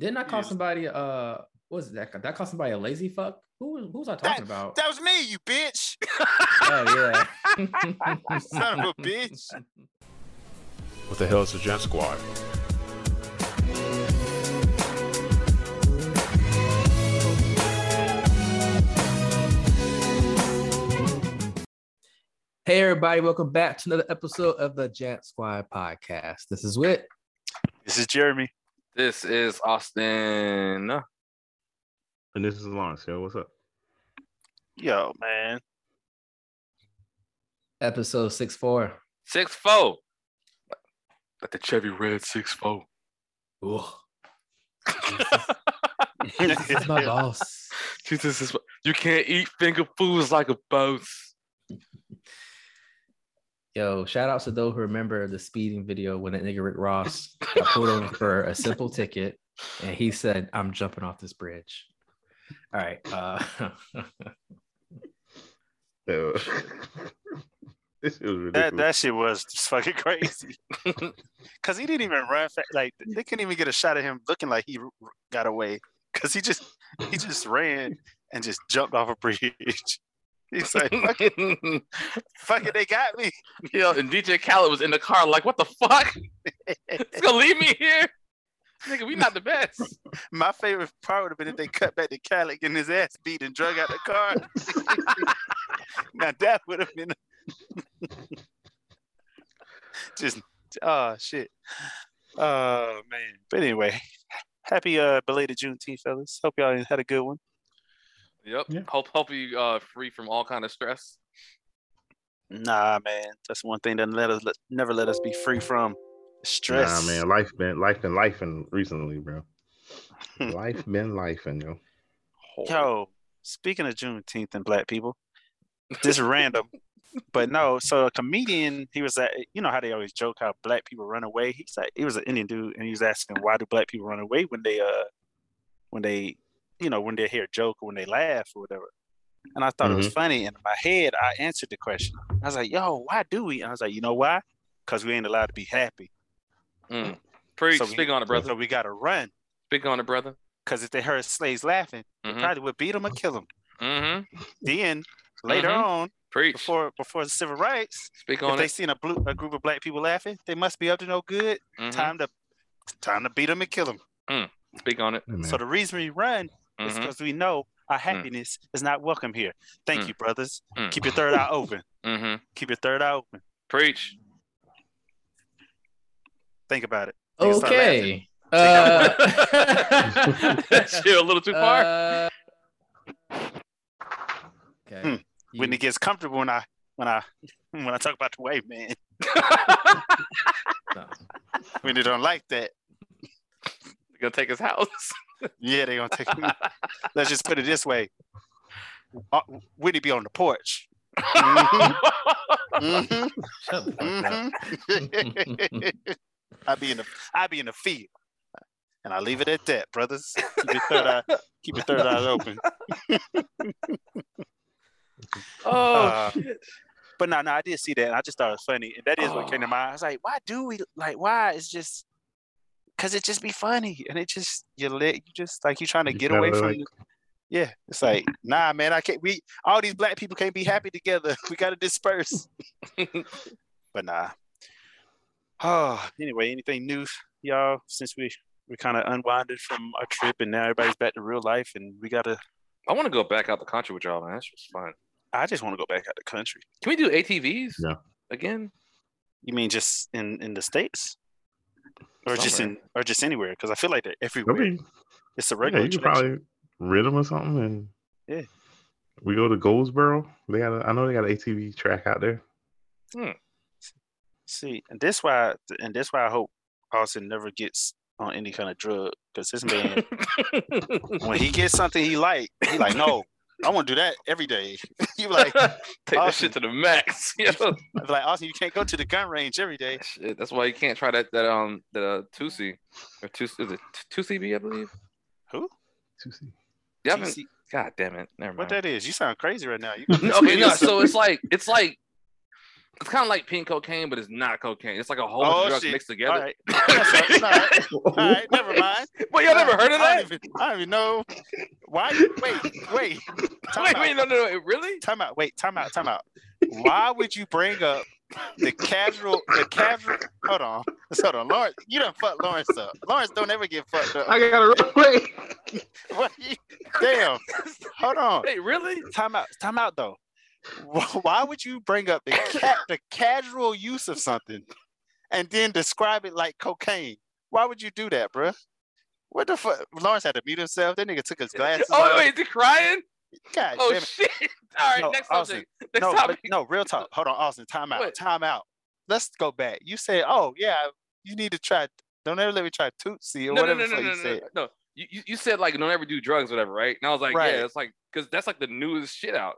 Didn't I call Yes. somebody uh what was that? Did I call somebody a lazy fuck? Who was who was I talking about? That was me, you bitch. oh yeah. Son of a bitch. What the hell is the Jant Squad? Hey everybody, welcome back to another episode of the Jant Squad podcast. This is Wit. This is Jeremy. This is Austin. And this is Lawrence. Yo, what's up? Yo, man. Episode six four. Six four. Like the Chevy Red six four. This is my boss. Jesus is you can't eat finger foods like a boss. Yo, shout outs to those who remember the speeding video when that nigga Rick Ross got pulled over for a simple ticket and he said, I'm jumping off this bridge. All right. Uh this is ridiculous. That that shit was just fucking crazy. Cause he didn't even run fa- like they couldn't even get a shot of him looking like he r- r- got away. Cause he just he just ran and just jumped off a bridge. He's like, fuck it, fuck it, they got me. Yo, and DJ Khaled was in the car like, what the fuck? It's gonna leave me here. Nigga, we not the best. My favorite part would have been if they cut back to Khaled getting his ass beat and drug out the car. now that would have been just oh shit. Oh man. But anyway, happy uh belated Juneteenth, fellas. Hope y'all had a good one. Yep. Yeah. Hope hope you uh free from all kind of stress. Nah, man, that's one thing that let us let, never let us be free from stress. Nah, man, life been life been life and recently, bro. life been life and yo. Yo, speaking of Juneteenth and black people, this random, but no. So a comedian, he was at, you know how they always joke how black people run away. He's like, he was an Indian dude, and he was asking why do black people run away when they, uh, when they, you know, when they hear a joke or when they laugh or whatever. And I thought it was funny. And in my head, I answered the question. I was like, yo, why do we? And I was like, you know why? Because we ain't allowed to be happy. Mm. Preach, So we- speak on it, brother. So we got to run. Speak on it, brother. Because if they heard slaves laughing, they Mhm. probably would beat them or kill them. Mm-hmm. Then later Mhm. on, Preach. before before the civil rights, Speak if on they seen a blue a group of black people laughing, they must be up to no good. Mhm. Time to time to beat them and kill them. Speak on it. Hey, man. So the reason we run is Mhm. because we know our happiness is not welcome here. Thank Mm. you, brothers. Mm. Keep your third eye open. Mm-hmm. Keep your third eye open. Preach. Think about it. Niggas. Okay. Uh, That's shit a little too far. uh, okay. Hmm. You- When it gets comfortable, when I when I when I talk about the wave, man, no. when they don't like that, gonna take his house. yeah, they're gonna take me. Let's just put it this way. Uh, he be on the porch. Mhm. Mhm. Shut the fuck up. Mhm. I be in the I be in the field, and I leave it at that, brothers. Keep your third eye, keep your third eye open. oh Uh, shit. But no, no, I did see that, and I just thought it was funny, and that is what came to Oh. mind. I was like, why do we like? Why? It's just because it just be funny, and it just you lit you just like you trying to You get away gotta, from like- you. Yeah, it's like nah, man. I can't. We all these black people can't be happy together. We got to disperse. but nah. Oh, anyway, anything new, y'all? Since we we kind of unwinded from our trip, and now everybody's back to real life, and we gotta. I want to go back out the country with y'all, man. That's just fun. I just want to go back out the country. Can we do ATVs? No. Again? You mean just in in the states, or just in or just anywhere? Because I feel like they're I everywhere. mean, it's a regular. yeah, you probably rid them or something and Yeah. We go to Goldsboro. They got a, I know they got an ATV track out there. Hmm. See, and this why, and this why I hope Austin never gets on any kind of drug because this man, when he gets something he like, he like, no, I want to do that every day. you like, Take that shit to the max. Yo. I be like, Austin, you can't go to the gun range every day. Shit, that's why you can't try that that um the uh, C or two is it two CB I believe. Who? To see. You God damn it! Never mind. What that is? You sound crazy right now. You okay, no. So it's like it's like It's kind of like pink cocaine, but it's not cocaine. It's like a whole Oh, bunch of drugs shit. mixed together. right. That's all right. All right, never mind. But y'all never heard of I that? don't even, I don't even know why. Wait, wait. Time Wait, out. wait, no, no, no, really? Time out. Wait, time out. Time out. Why would you bring up the casual? The casual. Hold on. Hold on, Lawrence. You done fucked Lawrence up. Lawrence don't ever get fucked up. I gotta wait. What you- Damn. Hold on. Wait, really? Time out. Time out though. Wh- Why would you bring up the ca- the casual use of something and then describe it like cocaine? Why would you do that, bruh? What the fuck? Lawrence had to mute himself. That nigga took his glasses Oh, off. wait, is he crying? God Oh, damn it. shit. All right, No, next Austin, subject. Next no, topic. no, real talk. Hold on, Austin. Time out. What? Time out. Let's go back. You said, "Oh yeah, you need to try. Don't ever let me try Tootsie or no, no, whatever no, the no, no, you no, said." no. You, you, you said like don't ever do drugs, whatever, right? And I was like, Right. yeah, it's like because that's like the newest shit out.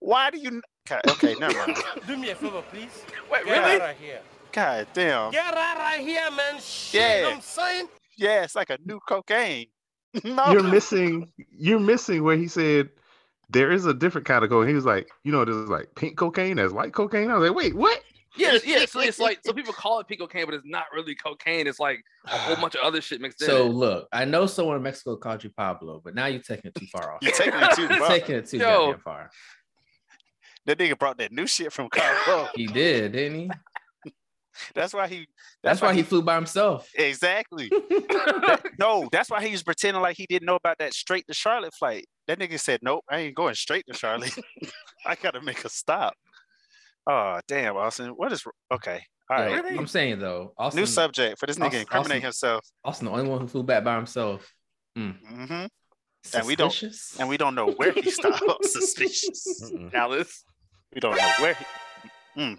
Why do you? n- Okay, okay, never mind. Do me a favor, please. Wait, Get really? out of here. God damn. Get out of here, man. Shit, Yeah. I'm saying. Yeah, it's like a new cocaine. no, You're missing. You're missing where he said there is a different kind of cocaine. He was like, you know, there's like pink cocaine, there's light cocaine. I was like, wait, what? Yeah, yeah. So it's like so people call it pink cocaine, but it's not really cocaine. It's like a whole bunch of other shit mixed in. So look, I know someone in Mexico called you Pablo, but now you're taking it too far off. You're taking it too You're far. taking it too Yo. far. That nigga brought that new shit from Cabo. He did, didn't he? That's why he. That's why he flew by himself. Exactly. No, that's why he was pretending like he didn't know about that straight to Charlotte flight. That nigga said, "Nope, I ain't going straight to Charlotte. I gotta make a stop." Oh damn, Austin. What is okay? All Yo, right. I'm saying though, Austin, New subject for this nigga Austin- incriminate Austin- himself. Austin, the only one who flew back by himself. hmm And And we don't- And we don't know where he stopped. Suspicious. Mm-mm. Alice. We don't know where. He... Mm.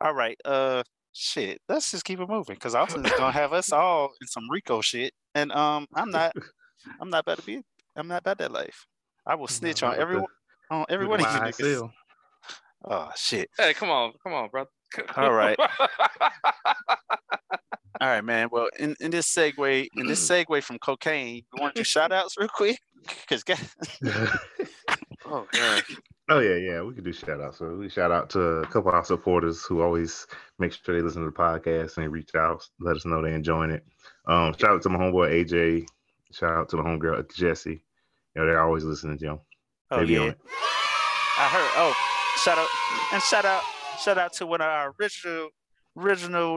All right. Uh, shit. Let's just keep it moving because Austin's gonna have us all in some Rico shit, and um, I'm not. I'm not about to be. I'm not about that life. I will snitch on about the- everyone. On every With one of you the niggas. YSL. Oh shit. Hey, come on, come on, bro. All right. All right, man. Well, in, in this segue, in this segue from cocaine, you want to do shout outs real quick? Because oh god. Oh yeah, yeah, we could do shout outs. So we shout out to a couple of our supporters who always make sure they listen to the podcast and reach out, let us know they're enjoying it. Um, shout out to my homeboy AJ. Shout out to the homegirl Jesse. You know, they're always listening. Oh They be on yeah. I heard. Oh, shout out and shout out, shout out to one of our original, original,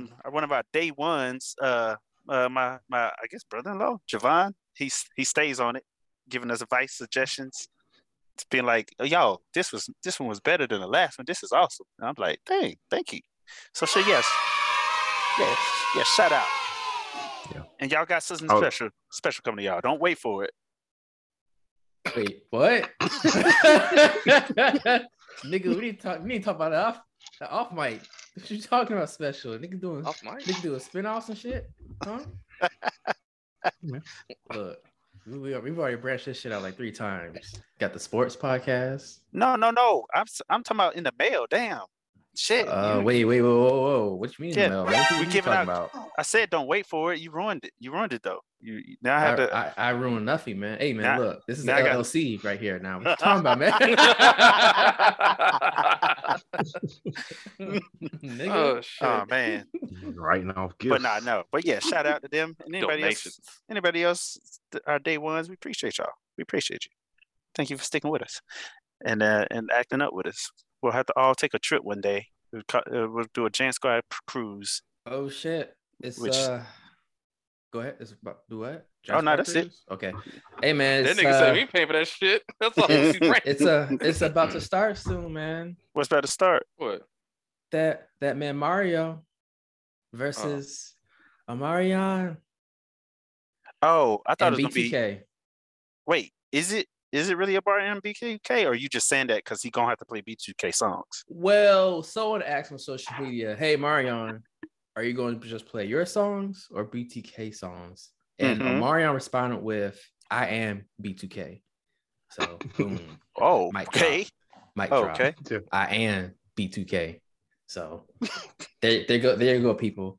uh, one of our day ones. Uh, uh, my my I guess brother-in-law Javon. He's he stays on it, giving us advice, suggestions. It's being like, oh, y'all, this was this one was better than the last one. This is awesome. And I'm like, dang, thank you. So, so yes, yes, yes. Shout out. Yeah. And y'all got something Oh. special, special coming to y'all. Don't wait for it. Wait, what? Nigga, we need to talk. We need to talk about the off, the off mic. What you talking about? Special nigga doing Off mic. nigga doing spin-offs and shit, huh? Look, we, we've already branched this shit out like three times. Got the sports podcast. No, no, no. I'm I'm talking about in the mail. Damn. Shit. Uh, you- wait, wait, whoa, whoa, whoa. What you mean? Yeah, Mel? What you, we giving talking out- about? I said don't wait for it. You ruined it. You ruined it though. You you- now I have I, to. I, I ruined nothing, man. Hey, man, Now- look, this is now I got- right here. Now, what you talking about, man? Nigga. oh shit. oh man. Writing off gifts. But nah, no. But yeah, shout out to them and anybody Donations. else. Anybody else? Our day ones. We appreciate y'all. We appreciate you. Thank you for sticking with us and uh, and acting up with us. We'll have to all take a trip one day. We'll, co- uh, we'll do a Jant Squad cruise. Oh shit! It's Which- uh, go ahead. It's about do what? Oh, no, Josh that's it. Okay. Hey man, That nigga uh, said we ain't paying for that shit. That's all he's brand. it's uh, it's about to start soon, man. What's about to start? what? That that man Mario versus Omarion Oh, I thought and it was gonna be. Wait, is it is it really a bar in B2K, or are you just saying that because he gonna have to play B2K songs? Well, someone asked on social media, "Hey Omarion, are you going to just play your songs or B2K songs?" And Mhm. Omarion responded with, "I am B2K." So boom, Oh, Mic okay, mic oh, drop. okay. I am B2K. So there, there you go, there you go, people.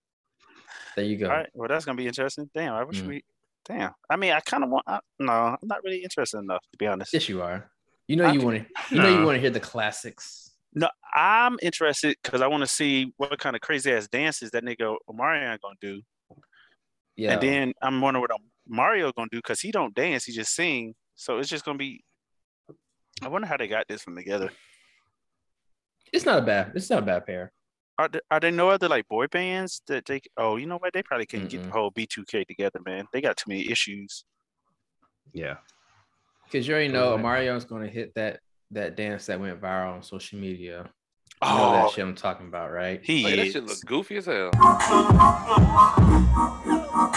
There you go. All right. Well, that's gonna be interesting. Damn, I wish Mm. we. Damn. I mean, I kind of want. I, no, I'm not really interested enough to be honest. Yes, you are. You know you want to. You know you want to hear the classics. No, I'm interested because I want to see what kind of crazy ass dances that nigga Omarion gonna do, Yeah. and then I'm wondering what Mario gonna do because he don't dance, he just sing. So it's just gonna be. I wonder how they got this one together. it's not a bad. It's not a bad pair. Are there, are there no other like boy bands that they? Oh, you know what? They probably couldn't get the whole B2K together, man. They got too many issues. Yeah. Because you already know Right. Mario's going to hit that that dance that went viral on social media. You know that Oh, shit I'm talking about, right? he yeah, that is. shit look goofy as hell.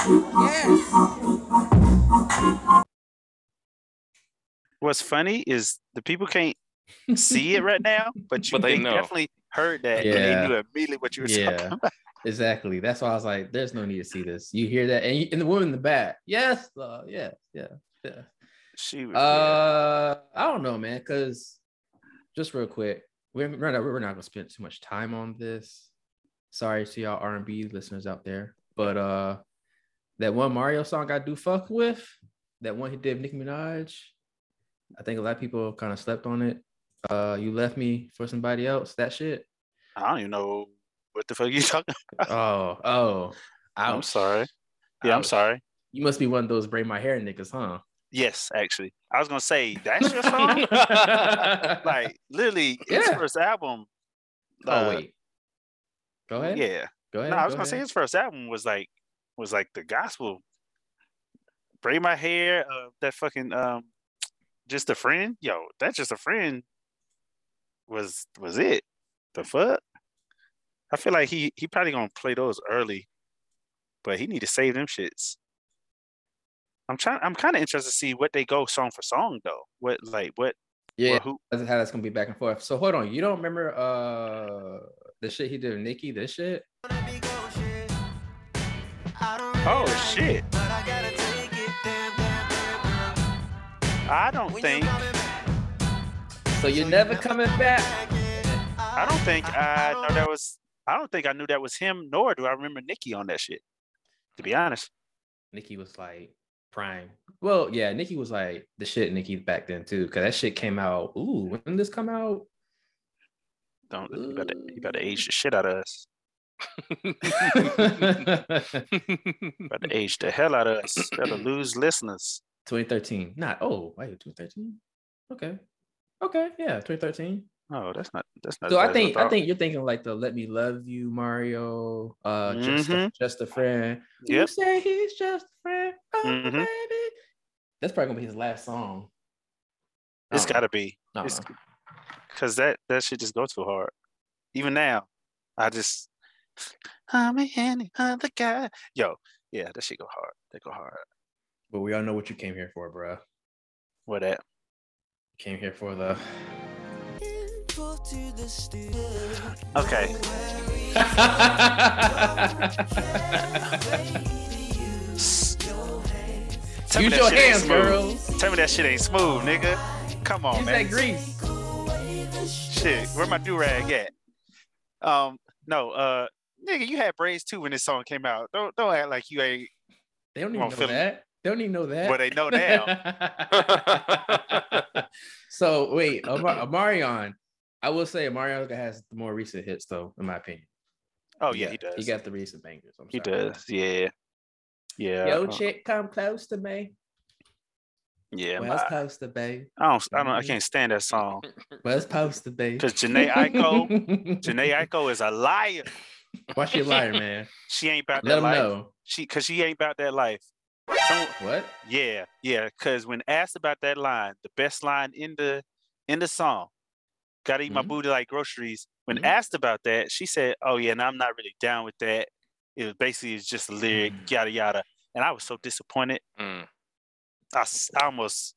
Yes. What's funny is the people can't see it right now, but you But they they, know. definitely heard that Yeah. and they knew immediately what you were talking Yeah, about. exactly. That's why I was like, "There's no need to see this." You hear that, and, you, and the woman in the back, yes, uh, yeah, yeah, yeah. She was. yeah. Uh, I don't know, man. Because just real quick, we're we're not, we're not gonna spend too much time on this. Sorry to y'all R and B listeners out there, but uh, that one Mario song I do fuck with, that one he did with Nicki Minaj. I think a lot of people kind of slept on it. Uh, you left me for somebody else. That shit. I don't even know what the fuck you talking. about. Oh, oh. I'm sorry. Yeah, I'm sorry. You must be one of those braid my hair niggas, huh? Yes, actually, I was gonna say that's your song. like literally, his first album. oh uh, wait. Go ahead. Yeah. Go ahead. No, I was go gonna say his first album was like was like the gospel. Braid my hair, uh, that fucking um, just a friend, yo, that's just a friend. Was was it? The fuck? I feel like he he probably gonna play those early, but he need to save them shits. I'm trying. I'm kind of interested to see what they go song for song though. What like what? Yeah, well, who? that's how that's gonna be back and forth. So hold on, you don't remember uh the shit he did with Nicki? This shit. Oh shit! I don't think. So you're never coming back. I don't think I know that was. I don't think I knew that was him. Nor do I remember Nicki on that shit. To be honest. Nicki was like prime. Well, yeah, Nicki was like the shit Nicki back then too, because that shit came out. Ooh, when did this come out? Don't you got to you got to age the shit out of us. yeah, Got to age the hell out of us. Got to lose listeners. 2013. Not oh wait, 2013. Okay, okay, yeah, 2013. Oh, that's not that's not. So I think I think you're thinking like the "Let Me Love You" Mario, uh, just a, just a friend. You Yep. say he's just a friend, oh Mhm. baby. That's probably gonna be his last song. It's gotta be. I don't It's know. because that that shit just go too hard. Even now, I just I'm a any other guy. Yo, yeah, that shit go hard. That go hard. But we all know what you came here for, bro. What that? Came here for the. Okay. Tell me Use that your hands, smooth. girls. Tell me that shit ain't smooth, nigga. Come on, Use man. that grease. Shit, where my do rag at? Um, no, uh, nigga, you had braids too when this song came out. Don't don't act like you ain't. They don't even know Philly. that. Don't even know that. Well, they know now. so wait, Amar- Omarion. I will say Omarion has the more recent hits, though, in my opinion. Oh yeah, he does. He got the recent bangers. I'm He does. Yeah. Yeah. Yo, uh, chick, come close to me. yeah. West I, Coast to be. I don't. I don't. I can't stand that song West Coast to be. because Jhené Aiko. Jhené Aiko is a liar. Why she a liar, man? She ain't about Let that him life. know. She because she ain't about that life. What? yeah, yeah. Because when asked about that line, the best line in the in the song, "Gotta eat my Mhm. booty like groceries." When Mhm. asked about that, she said, "Oh yeah, and I'm not really down with that." It was basically it's just a lyric, Mm. yada yada. And I was so disappointed. Mm. I, I almost.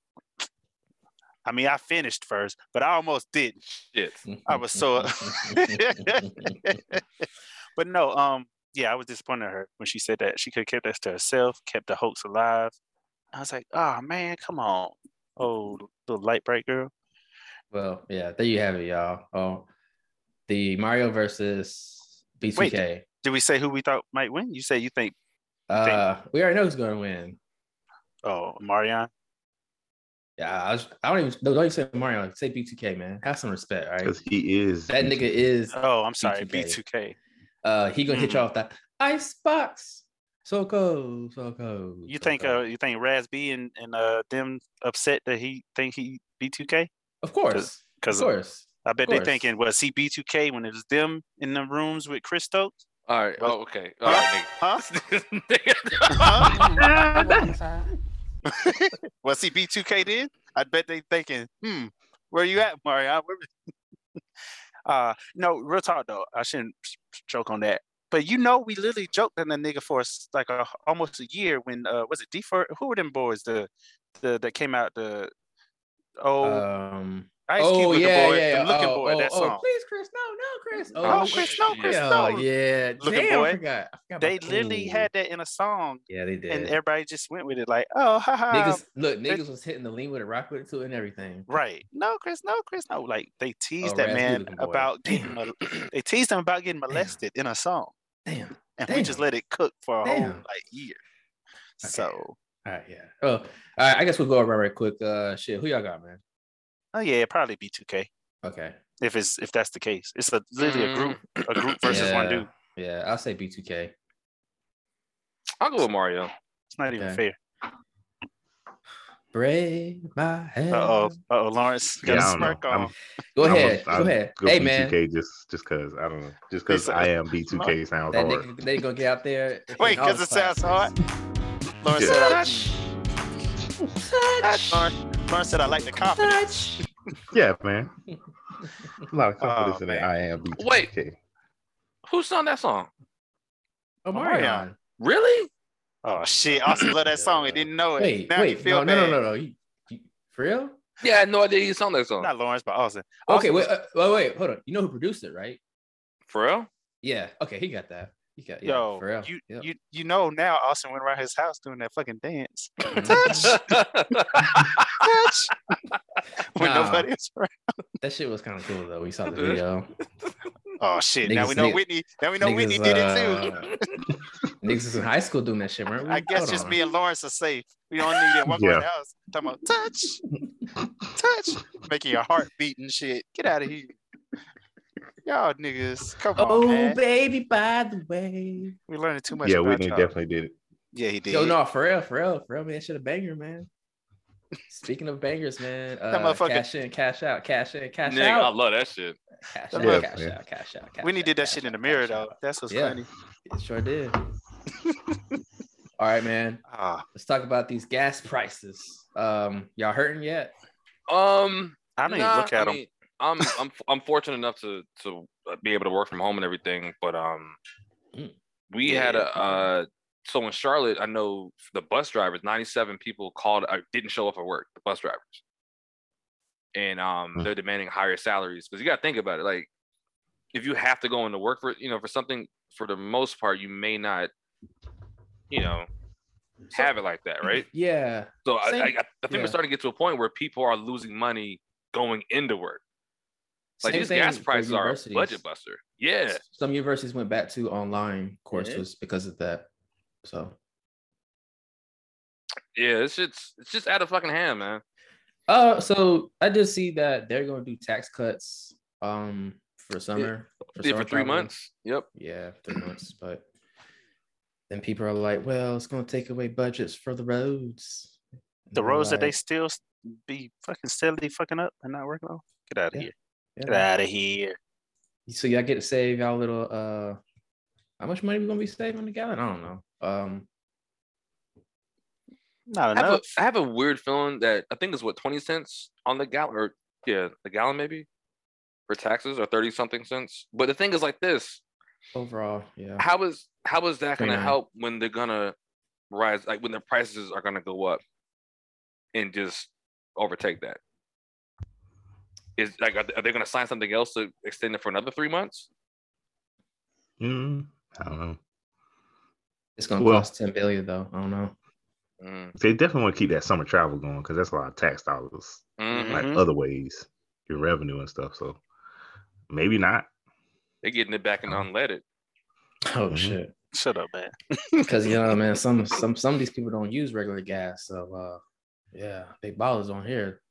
I mean, I finished first, but I almost didn't. Shit. I was so. but no, um, yeah, I was disappointed in her when she said that she could have kept that to herself, kept the hoax alive. I was like, oh man, come on, oh little light bright girl. well, yeah, there you have it, y'all. Oh, the Mario versus B2K. Did we say who we thought might win? You say you think, uh, we already know who's gonna win. oh, Marion. Yeah, I, was, I don't even no, don't even say Mario. Say B2K, man. Have some respect, all right? Because he is That nigga is Oh, I'm sorry, B2K. B2K. Uh he gonna hit you Mhm. off that ice box. So cold, so cold. You so think uh you think Raz B and, and uh them upset that he think he B2K? of course, of Because course. I bet of they thinking was he B2K when it was them in the rooms with Chris Stokes? All right. Oh, okay. All right, Huh? nigga. Was he B2K then? I bet they thinking, hmm, where you at, Mario? Uh no, real talk though. I shouldn't joke on that. But you know, we literally joked on that nigga for like a, almost a year when uh was it D for who were them boys the the that came out the oh Um Ice Cube oh looking yeah, boy, yeah, the yeah. looking oh, boy, oh, that oh, please, Chris, no, no, Chris. Oh, shit. Chris, no, Chris, yeah, no. Yeah, Looking damn, boy. I forgot. I forgot They literally Ooh. had that in a song Yeah, they did. and everybody just went with it like, oh haha. niggas, look, niggas was hitting the lean with a rock with it too, and everything. Right. No, Chris, no, Chris, no. Like they teased that man about getting mol- they teased him about getting molested in a song. Damn. And we just let it cook for a whole like year. Okay. So All right, yeah. Oh, all right. I guess we'll go over right quick. Uh, shit. Who y'all got, man? Oh yeah, it'd probably be 2K Okay. if it's if that's the case. It's a literally a group, a group versus one Mm. Dude. Yeah, I'll say B2K. I'll go with Mario. It's not even fair. Break my head. Uh oh, uh oh, Lawrence got Yeah, a I smirk on. Go I'm ahead. I'll go ahead. Go hey, B2K man. just just cause I don't know. Just cause I am B2K sounds That hard. nigga, they gonna get out there. Wait, because it sounds classics. hard. Lawrence Yeah. said, I, Touch. Lawrence, Lawrence said I like the confidence. Yeah, man. A lot of confidence Oh, in that man. I am B2K. Wait. Oh, Who sung that song? Oh, Mario. Mario. Really? Oh shit! Austin love that song. He didn't know it. Wait, now he wait. feel No, no, bad. no, no, no. You, you, for real? Yeah, I had no idea he sung that song. Not Lawrence, but Austin. Okay, Austin wait, was- uh, wait, wait, hold on. You know who produced it, right? For real? Yeah. Okay, he got that. He got yeah, Yo, for real. you Yep. you you know now Austin went around his house doing that fucking dance. Mhm. Touch when Nah. nobody was around. That shit was kind of cool though. We saw the video. Oh shit! now we know niggas- Whitney. Now we know Whitney did it too. uh, Niggas was in high school doing that shit, weren't we? I guess Hold just on. me and Lawrence are safe. We don't need that one more Yeah. the house. Talking about touch, touch, making your heart beat and shit. Get out of here, y'all niggas. Come on, Oh, baby, by the way. We're learning too much. Yeah, about Whitney y'all. definitely did it. Yeah, he did. Yo, no, for real, for real, for real, man. Should have a banger, man. Speaking of bangers, man, uh, motherfucker- cash in, cash out, cash in, cash out. Nigga, I out, love that shit. cash That out, motherfucker- cash out, cash out, cash Whitney out, did that cash shit in the mirror though. out. That's what's Yeah. funny. It sure did. All right, man. Ah, Let's talk about these gas prices. Um, y'all hurting yet? Um, I didn't nah, even look at I him. mean, I'm I'm I'm fortunate enough to to be able to work from home and everything, but um, Mm. we had a uh, so in Charlotte, I know the bus drivers, 97 people called, uh, didn't show up for work. The bus drivers, and um, Mm. they're demanding higher salaries because you got to think about it. Like, if you have to go into work for you know for something, for the most part, you may not, you know, So- have it like that, right? Yeah. So I, I, I think yeah. we're starting to get to a point where people are losing money going into work. Like Same these thing gas prices are a budget buster. Yeah. Some universities went back to online courses because of that. So, Yeah, it's just it's just out of fucking hand, man. uh, so I did see that they're going to do tax cuts, um, for summer. Yeah, summer for three travel. months. Yep. Yeah, three months. But then people are like, "Well, it's going to take away budgets for the roads." The And I'm roads that they still be fucking steadily fucking up and not working on. Get out of Yeah. here. Yeah. Get out of here. So y'all get to save y'all little. Uh, how much money we gonna be saving on the gallon? I don't know. Um, Not I have, a, enough. I have a weird feeling that I think it's what 20 cents on the gallon or yeah, the gallon maybe for taxes or 30 something cents. But the thing is like this, overall, yeah. how is how is that gonna 29. help when they're gonna rise like when the prices are gonna go up and just overtake that? Is like are they, they gonna sign something else to extend it for another three months? Mm, I don't know. It's gonna Well- cost ten billion though. I don't know. Mm, They definitely want to keep that summer travel going because that's a lot of tax dollars, mhm. like other ways, your revenue and stuff. So maybe not. They're getting it back in unleaded. Oh Mhm. shit. Shut up, man. Because you know, man, some some some of these people don't use regular gas, so uh, Yeah, big ballers on here.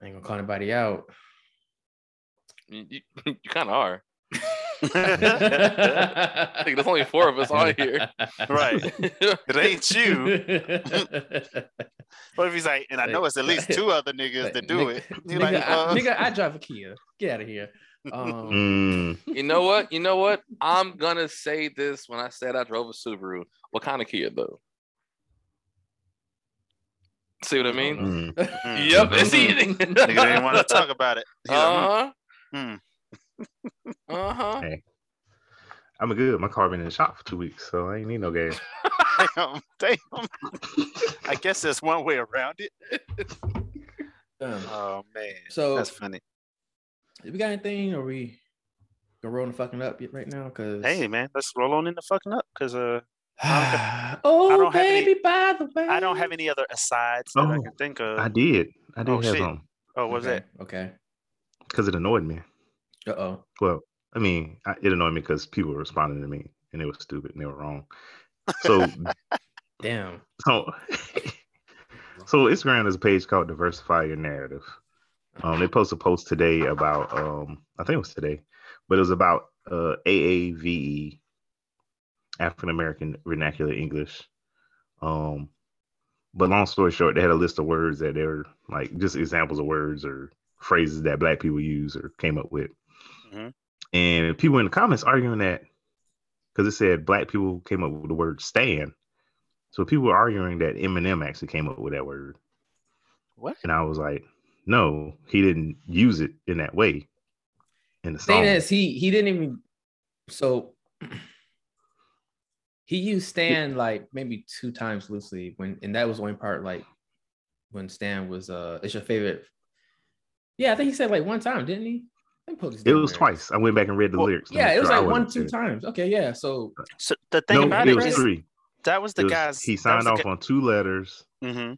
I ain't gonna call anybody out. You, you, you kind of are. I I think there's only four of us on here. Right. It ain't you. What if he's like, and I know it's at least two other niggas that do it. You're nigga, like, I, uh, nigga, I drive a Kia. Get out of here. Um, Mm, you know what? You know what? I'm gonna say this when I said I drove a Subaru. What kind of Kia though? See what I mean? mm. mm. Yep. It's eating. Nigga easy. didn't want to talk about it. Uh mm, huh. Uh huh. I'm good. My car been in the shop for two weeks, so I ain't need no gas. damn, damn. I guess there's one way around it. um, Oh man, so that's funny. we got anything? Or we gonna roll the fucking up yet right now? Cause Hey man, let's roll on in the fucking up because uh, I don't have any- baby, by the way, I don't have any other asides that I Oh, can think of. I did. I did Oh, have shit. some oh, what was okay, that? Okay. because it annoyed me. Uh oh. Well, I mean, I, it annoyed me because people were responding to me and it was stupid and they were wrong. So, Damn. so, so Instagram has a page called Diversify Your Narrative. Um, they posted a post today about, um, I think it was today, but it was about uh, AAVE, African American Vernacular English. Um, but long story short, they had a list of words that they were like just examples of words or phrases that Black people use or came up with. Mhm. And people in the comments arguing that because it said Black people came up with the word "stand," so people were arguing that Eminem actually came up with that word. What? And I was like, no, he didn't use it in that way in the song. Thing is, he he didn't even. So he used Stan like maybe two times loosely when, and that was one part like when Stan was uh, it's your favorite. Yeah, I think he said like one time, didn't he? Let me pull these It was lyrics. twice. I went back and read the Well, lyrics. Yeah, it was sure like one, two times. Okay, yeah. So So the thing No, about it it was is three. that was the was- guys. he signed off on two letters, hmm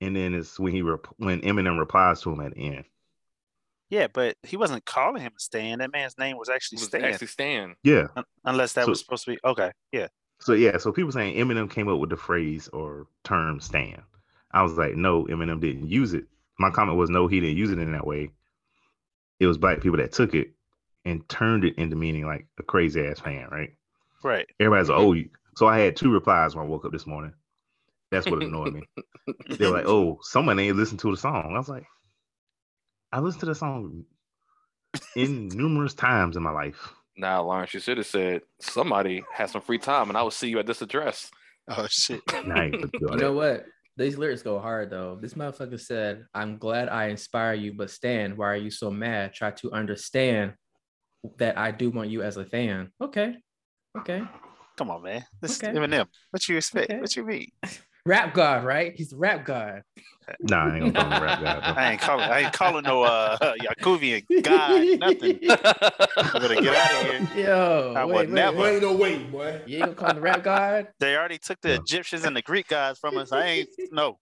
and then it's when he rep- when Eminem replies to him at the end. Yeah, but he wasn't calling him Stan. That man's name was actually was Stan, actually Stan. Yeah. un- unless that So- was supposed to be okay. Yeah, So yeah, so people saying Eminem came up with the phrase or term "stand." I was like, no, Eminem didn't use it. My comment was no, he didn't use it in that way. It was black people that took it and turned it into meaning like a crazy ass fan, right? right. Everybody's like, mm-hmm. oh, you. So I had two replies when I woke up this morning. That's what annoyed me. They were like, oh, someone ain't listened to the song. I was like, I listened to the song in numerous times in my life. Nah, Lawrence, you should have said somebody has some free time, and I will see you at this address. oh shit. Nah, I ain't gonna do all you know what? These lyrics go hard though. This motherfucker said, "I'm glad I inspire you, but Stan, why are you so mad? Try to understand that I do want you as a fan." Okay, okay. Come on, man. This Okay. is Eminem. What you expect? Okay. What you mean? Rap god, right? He's the rap god. Nah, I ain't gonna call him rap god. bro. I ain't calling. I ain't calling no uh Yakubian god. Nothing. I'm gonna get out of here. Yo, I wait, would wait, never. wait. no way, boy. You ain't gonna call him the rap god? They already took the Yeah. Egyptians and the Greek gods from us. I ain't no.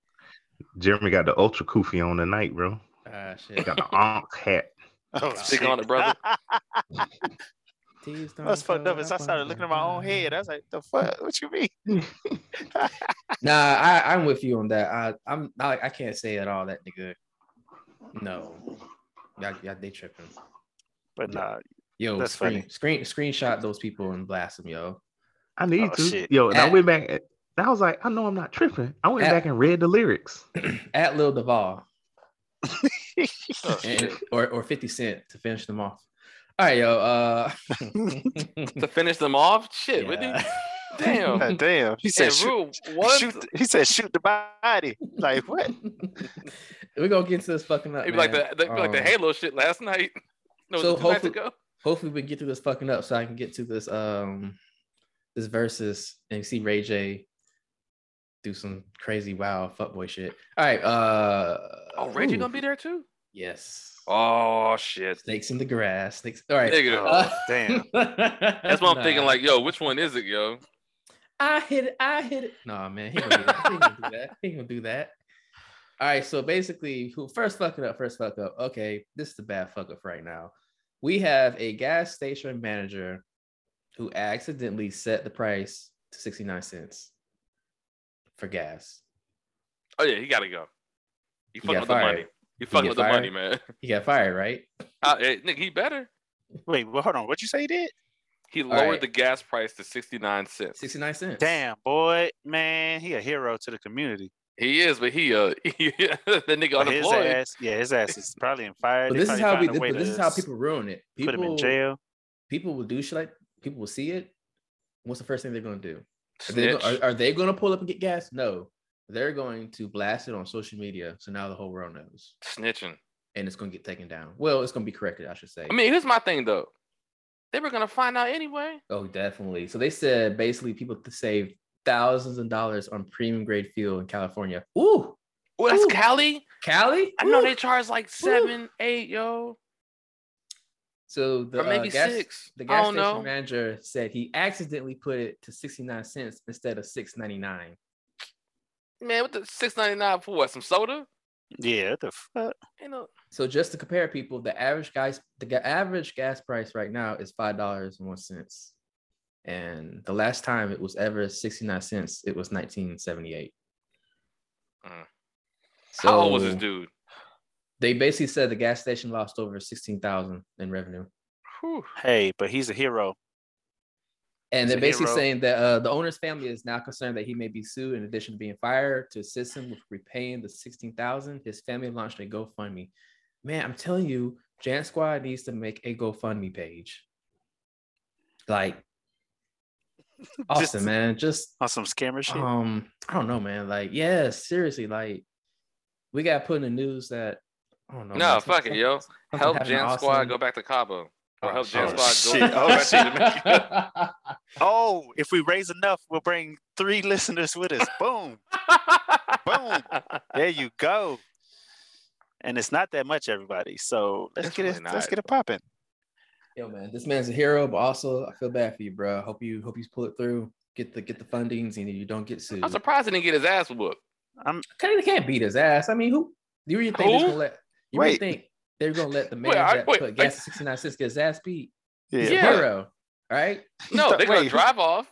Jeremy got the ultra kufi on tonight, bro. Ah, shit. Got the Ankh hat. Oh, Stick on it, brother. Teased on That's fucked up. As I started looking at my own head, I was like, "The fuck? What you mean?" Nah, I, I'm with you on that. I, I'm I, I can't say at all that nigga. No, yeah, yeah, they tripping. But nah, Yo, That's screen, funny. screen, screenshot those people and blast them, yo. I need Oh, to. shit. Yo, and I went back. I was like, I know I'm not tripping. I went At- back and read the lyrics. At Lil Duval Oh, and, or or 50 Cent to finish them off. All right, yo. Uh, to finish them off, shit, Whitney. yeah. Damn. God damn. He said, Hey, shoot, what? shoot. He said, shoot the body. Like what? We're gonna get to this fucking up. It'd be like the, man. it'd like the Um, Halo shit last night. No, so so two nights hopefully- ago. hopefully we can get through this fucking up so I can get to this um this versus and see Ray J do some crazy wild fuckboy shit. All right, uh Oh, Reggie ooh, gonna be there too? Yes. Oh shit. Snakes in the grass. Snakes. All right. Nigga. Uh, oh, damn. That's what I'm thinking. Like, yo, which one is it, yo? I hit it. I hit it. No, man, he ain't gonna do that. He gonna do that. He ain't gonna do that. All right, so basically, who first fuck it up? First fuck up. Okay, this is the bad fuck up right now. We have a gas station manager who accidentally set the price to 69 cents for gas. Oh yeah, he gotta go. You fucking got with the money. You fucking get with the money, man. He got fired, right? Uh, hey, nigga, he better. Wait, well, hold on. What'd you say he did? He lowered right. the gas price to sixty nine cents. 69 cents. Damn, boy, man, he a hero to the community. He is, but he uh, the nigga But his unemployed. ass, yeah, his ass is probably in fire. But They this is how we find a way but this is how people ruin it. People put him in jail. people will do shit like people will see it. What's the first thing they're gonna do? Are they, Snitch. are, are they gonna pull up and get gas? No. They're going to blast it on social media. So now the whole world knows. Snitching. And it's gonna get taken down. Well, it's gonna be corrected, I should say. I mean, here's my thing though. They were gonna find out anyway. oh, definitely. So they said basically people to save thousands of dollars on premium grade fuel in California. Ooh, Oh, that's Ooh. Cali. Cali? I know Ooh. they charge like seven, eight, yo, So the or maybe uh, gas, six. the gas station know. manager said he accidentally put it to 69 cents instead of 6.99. Man, what the six ninety nine for? What? Some soda? Yeah, what the fuck? Ain't no. So just to compare people, the average gas the ga- average gas price right now is five dollars and one cents, and the last time it was ever sixty nine cents, it was nineteen seventy eight. Mm. So How old was this dude? They basically said the gas station lost over sixteen thousand in revenue, Whew. Hey, but he's a hero. And they're basically saying that uh, the owner's family is now concerned that he may be sued in addition to being fired to assist him with repaying the sixteen thousand. His family launched a GoFundMe. Man, I'm telling you, Jant Squad needs to make a GoFundMe page. Like awesome, Just man. Just awesome scammer shit. um, I don't know, man. Like, yeah, seriously, like we got put in the news that I don't know. No, man, fuck it, yo. Help Jan to Squad go back to Cabo. Or Oh, help Jan shit. Go, Shit. go Oh, back to Jamaica. oh, if we raise enough, we'll bring three listeners with us. Boom. Boom. There you go. And it's not that much, everybody. So let's It's get it. really Let's get it popping. Yo, man, this man's a hero, but also I feel bad for you, bro. Hope you hope you pull it through, get the get the fundings, and you don't get sued. I'm surprised he didn't get his ass whooped. I'm kind of can't beat his ass. I mean, who do you think Who? gonna let? You Wait. think they're gonna let the man Wait, I- that wait, put wait. gas at 69 cents get his ass beat? Yeah. He's Yeah. a hero, all right? No, they're gonna wait, drive off.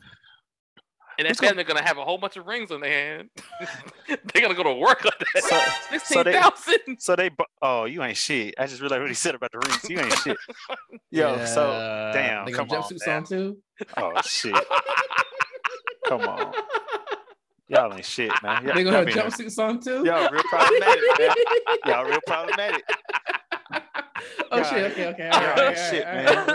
And that who's gonna- gonna have a whole bunch of rings on their hand. they're gonna go to work on that. So- Sixteen so they- thousand. So they. Oh, you ain't shit. I just realized what he said about the rings. You ain't shit. Yo. So. Damn, They come got on, jumpsuits man. on too. Oh shit. Come on. Y'all ain't shit, man. Y'all, They gonna y'all have being- jumpsuits on too. y'all real problematic, man. Y'all real problematic. oh shit! Okay, okay. All right, all right, shit, all man.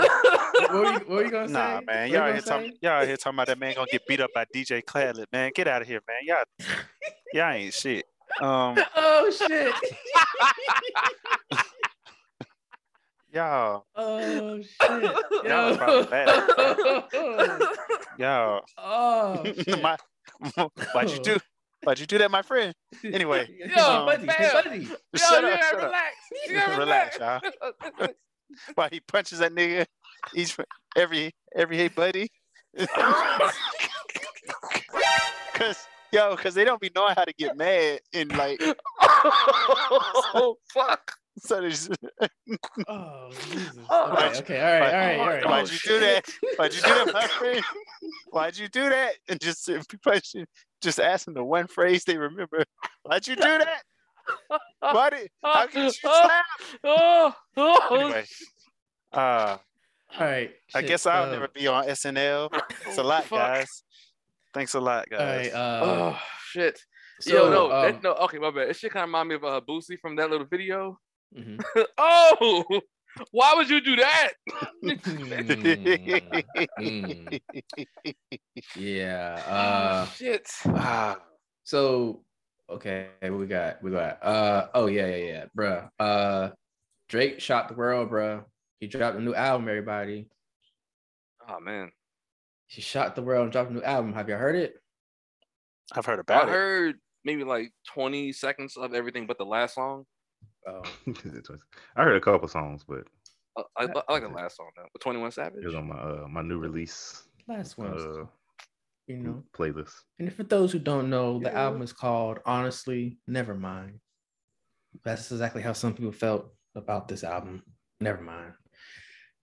What were you, what were you gonna say? Nah, man. Y'all here talking. Y'all here talking about that man gonna get beat up by DJ Khaled, man. Get out of here, man. Y'all, y'all ain't shit. Um, Oh shit! y'all, Oh shit! Y'all Yo. problematic, y'all. oh my, why'd you do? Why'd you do that, my friend? Anyway, Yo, um, buddy, fam. buddy. Yo, Shut you up, gotta shut up. relax. You gotta Relax, relax, y'all. Why he punches that nigga each every every hey buddy? Cause yo, cause they don't be knowing how to get mad and like oh fuck! So they just, Oh Jesus! Oh, Okay, why'd- okay, all right, all right, all right. why'd Oh, you do that? Why'd you do that, my friend? Why'd you do that? And just if people should just ask them the one phrase they remember. Why'd you do that? Why did how could you slap? Oh, oh, Anyway. Uh All right. I shit, guess I'll uh, never be on SNL. It's a lot, Fuck. guys. Thanks a lot, guys. right. Uh, Oh shit! so, Yo, no, um, that, no. Okay, my bad. It shit kind of remind me of uh, Boosie from that little video. Mhm. oh, why would you do that? Mm, mm. Yeah. Uh, shit. Ah, so okay, we got we got. Uh, oh yeah, yeah, yeah, bruh. Uh, Drake shot the world, bruh. He dropped a new album, everybody. Oh man, He shot the world and dropped a new album. Have you heard it? I've heard I about it. I heard maybe like twenty seconds of everything but the last song. Oh, I heard a couple songs, but Uh, I, I, I like the last song though. With Twenty One Savage. it was on my uh, my new release last one. uh, you know. playlist. And for those who don't know, the Yeah. album is called Honestly Never Mind. That's exactly how some people felt about this album. Never mind.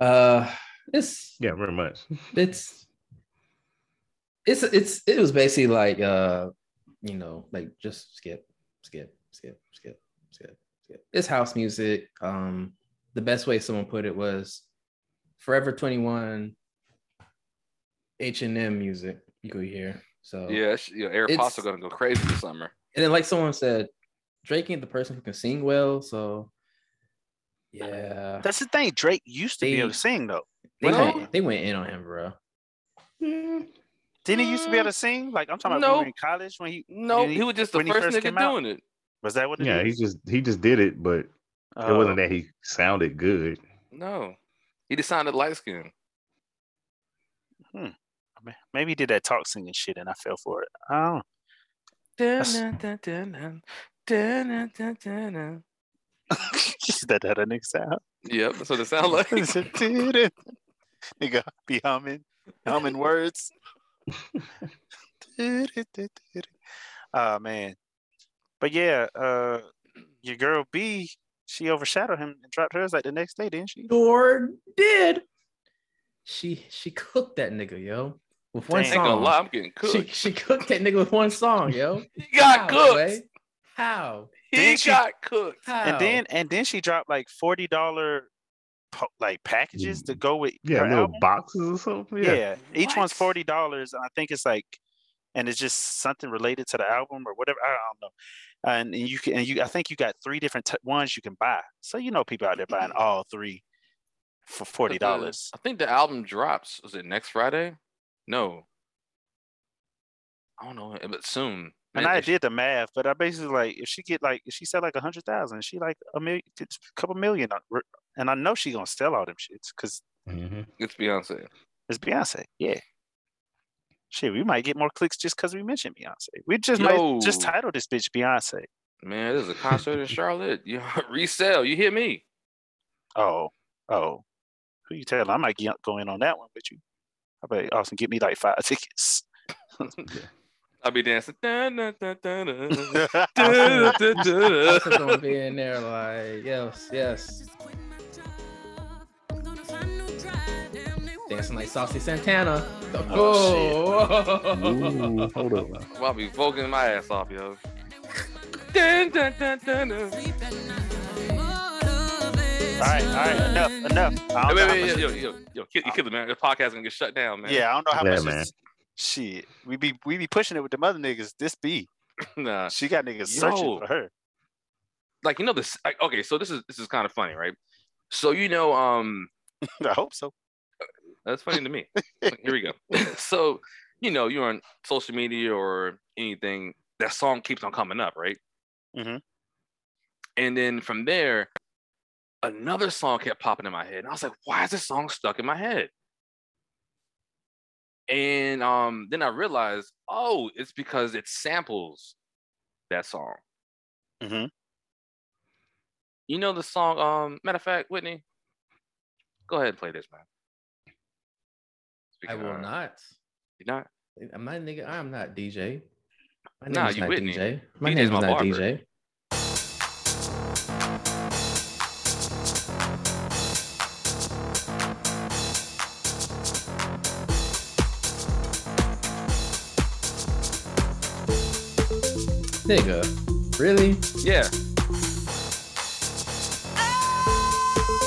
Uh it's Yeah, very much. it's it's it's it was basically like uh you know like just skip skip, skip, skip, skip, skip. It's house music. Um, the best way someone put it was Forever 21 H and M music you could hear. So Yeah, sh- yeah. AirPods It's- are gonna go crazy this summer. and then like someone said, Drake ain't the person who can sing well. So yeah, That's the thing. Drake used to be able to sing though. they No. went they went in on him, bro. Didn't he used to be able to sing? Like I'm talking about when No. we were in college when he No, he- he was just the first first nigga came out? doing it. Was that what it Yeah, he just he just did it, but it Oh, wasn't that he sounded good. No, he just sounded light skinned. Hmm. ma- Maybe he did that talk singing shit and I fell for it. I don't know. That that a nigga sound. Yep, that's what it sounds like. Nigga be humming, humming words. oh man. But yeah, uh your girl B, she overshadowed him and dropped hers like the next day, didn't she? Sure did. She she cooked that nigga, yo, with one Dang. I ain't gonna song. lie, I'm getting She cooked. she cooked that nigga with one song, yo. He got How, cooked. Way? How? He Didn't she- got cooked. How? And then and then she dropped like forty dollar like packages to go with Yeah, little album. boxes or something. Yeah, Yeah. each one's forty dollars. And I think it's like, and it's just something related to the album or whatever. I don't know. And, and you can, and you, I think you got three different t- ones you can buy. So you know, people out there buying all three for forty dollars. I think the album drops. Is it next Friday? No. I don't know, but soon. And I if- did the math, but I basically like if she get like if she said like a hundred thousand, she like a million, a couple million, and I know she gonna sell all them shits because Mhm. It's Beyonce. it's Beyonce. Yeah. Shit, we might get more clicks just because we mentioned Beyonce. We just Yo. might just title this bitch Beyonce. Man, there's a concert in Charlotte. You resell. You hear me? Oh, oh. Who you telling? I might get, go in on that one with you. I bet Austin get me like five tickets. I'll be dancing. Dun. Gonna be in there like yes, yes, dancing like Saucy Santana. Oh, Ooh, hold up. now. I'll be voguing my ass off, yo. Dun, dun, dun, dun, dun. all right, all right, enough, enough. I Hey, wait, wait, yo, yo, yo, yo, kill, you kill it, man. The podcast gonna get shut down, man. yeah, I don't know how Yeah, much. man. Is, shit, we be we be pushing it with the mother niggas. This be nah. she got niggas searching for her. Like you know this. Like, okay, so this is this is kind of funny, right? So you know, um, I hope so. That's funny to me. Here we go. so, you know, you're on social media or anything, that song keeps on coming up, right? Mhm. And then from there, another song kept popping in my head. And I was like, why is this song stuck in my head? And um, then I realized, oh, it's because it samples that song. hmm You know the song, um, matter of fact, Whitney, go ahead and play this, man. I will not. You're not? I'm not nigga. I'm not DJ. My Nah, you not DJ. My DJ's name's my not barber. DJ. Nigga, really? Yeah.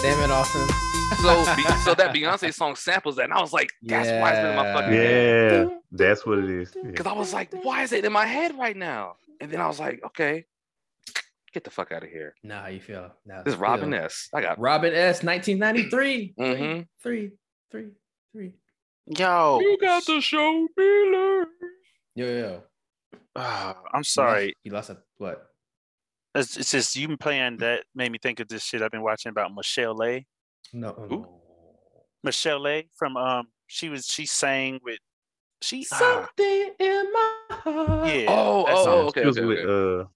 Damn it, Austin. So, so that Beyonce song samples that, and I was like, that's why it's been in my fucking head. Yeah, that's what it is. Yeah. Because I was like, why is it in my head right now? And then I was like, okay, get the fuck out of here. Nah, how you feel? Nah, This is Robin feel. S. I got. Robin S. 1993. Mhm. Three, three, three. Yo, You got the show me learn. Yo, yo, yo. Ah, I'm You sorry. lost- You lost a what? It's, it's just you been playing that made me think of this shit I've been watching about Michel'le. No. Who? no. Michel'le from um she was she sang with she ah, Something in my heart. yeah Oh, oh, song. okay, She was okay, with, okay. uh,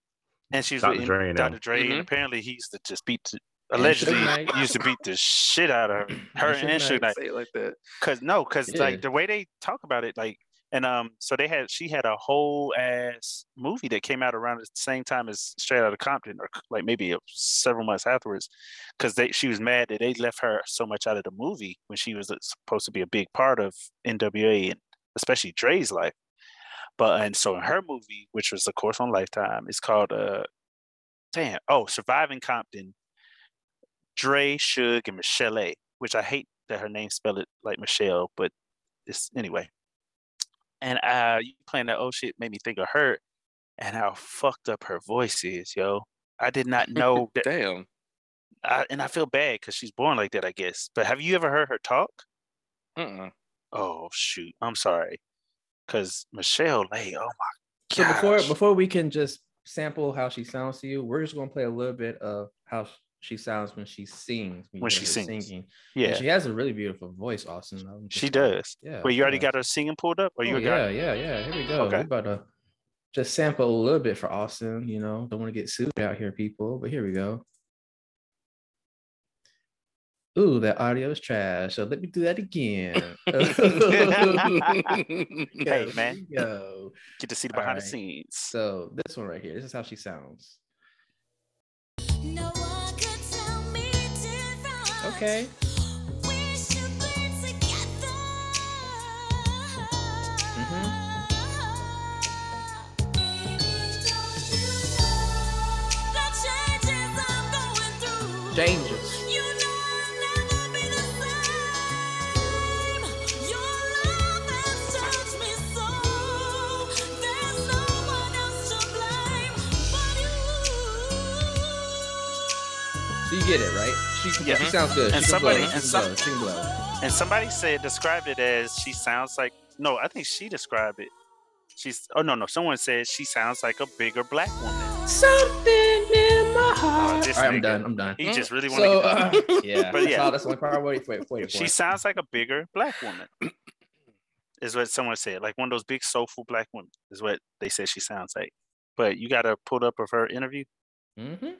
and she was Dr. with Dre. Dr. Dre Mhm. and apparently he used to just beat the, allegedly used to beat the shit out of her her and Suge Knight. Knight. Say it like that. Cause no, cause Yeah. like the way they talk about it, like, and um, so they had she had a whole ass movie that came out around the same time as Straight Outta Compton, or like maybe several months afterwards, cause they she was mad that they left her so much out of the movie when she was uh, supposed to be a big part of NWA and especially Dre's life. But and so in her movie, which was of course on Lifetime, it's called uh damn. Oh, Surviving Compton. Dre, Suge, and Michel'le. Which I hate that her name spelled it like Michelle, but it's anyway. And uh, you playing that old shit made me think of her, and how fucked up her voice is, yo. I did not know that, Damn. I, and I feel bad because she's born like that, I guess. But have you ever heard her talk? Mm-mm. Oh shoot, I'm sorry, because Michel'le. Oh my So before before we can just sample how she sounds to you, we're just gonna play a little bit of how sh- she sounds when she sings. you When hear she sings. Singing. yeah, And she has a really beautiful voice, Austin. She saying. does. Yeah. Wait, you already yeah. got her singing pulled up, or you Oh, got? yeah, yeah, yeah. Here we go. Okay. We're about to just sample a little bit for Austin. You know, don't want to get sued out here, people. But here we go. Ooh, that audio is trash. So let me do that again. Hey, man. Go. Get to see the behind the scenes. So this one right here. This is how she sounds. No the changes I'm going through? Changes. You know I'll never be the same. Your love has touched me so. There's no one else to blame but you. So you get it, right? She, Yeah. she sounds good. And she somebody- blow. and some- She. And somebody said described it as she sounds like no, I think she described it. She's oh no no someone said she sounds like a bigger black woman. Something in my heart. this All right, I'm done. I'm done. He just really wanted So to get uh, yeah, But that's yeah. all- that's the only part I waited for. Wait, She sounds like a bigger black woman. is what someone said. Like one of those big soulful black women is what they said she sounds like. But you got a pulled up of her interview. Mm-hmm.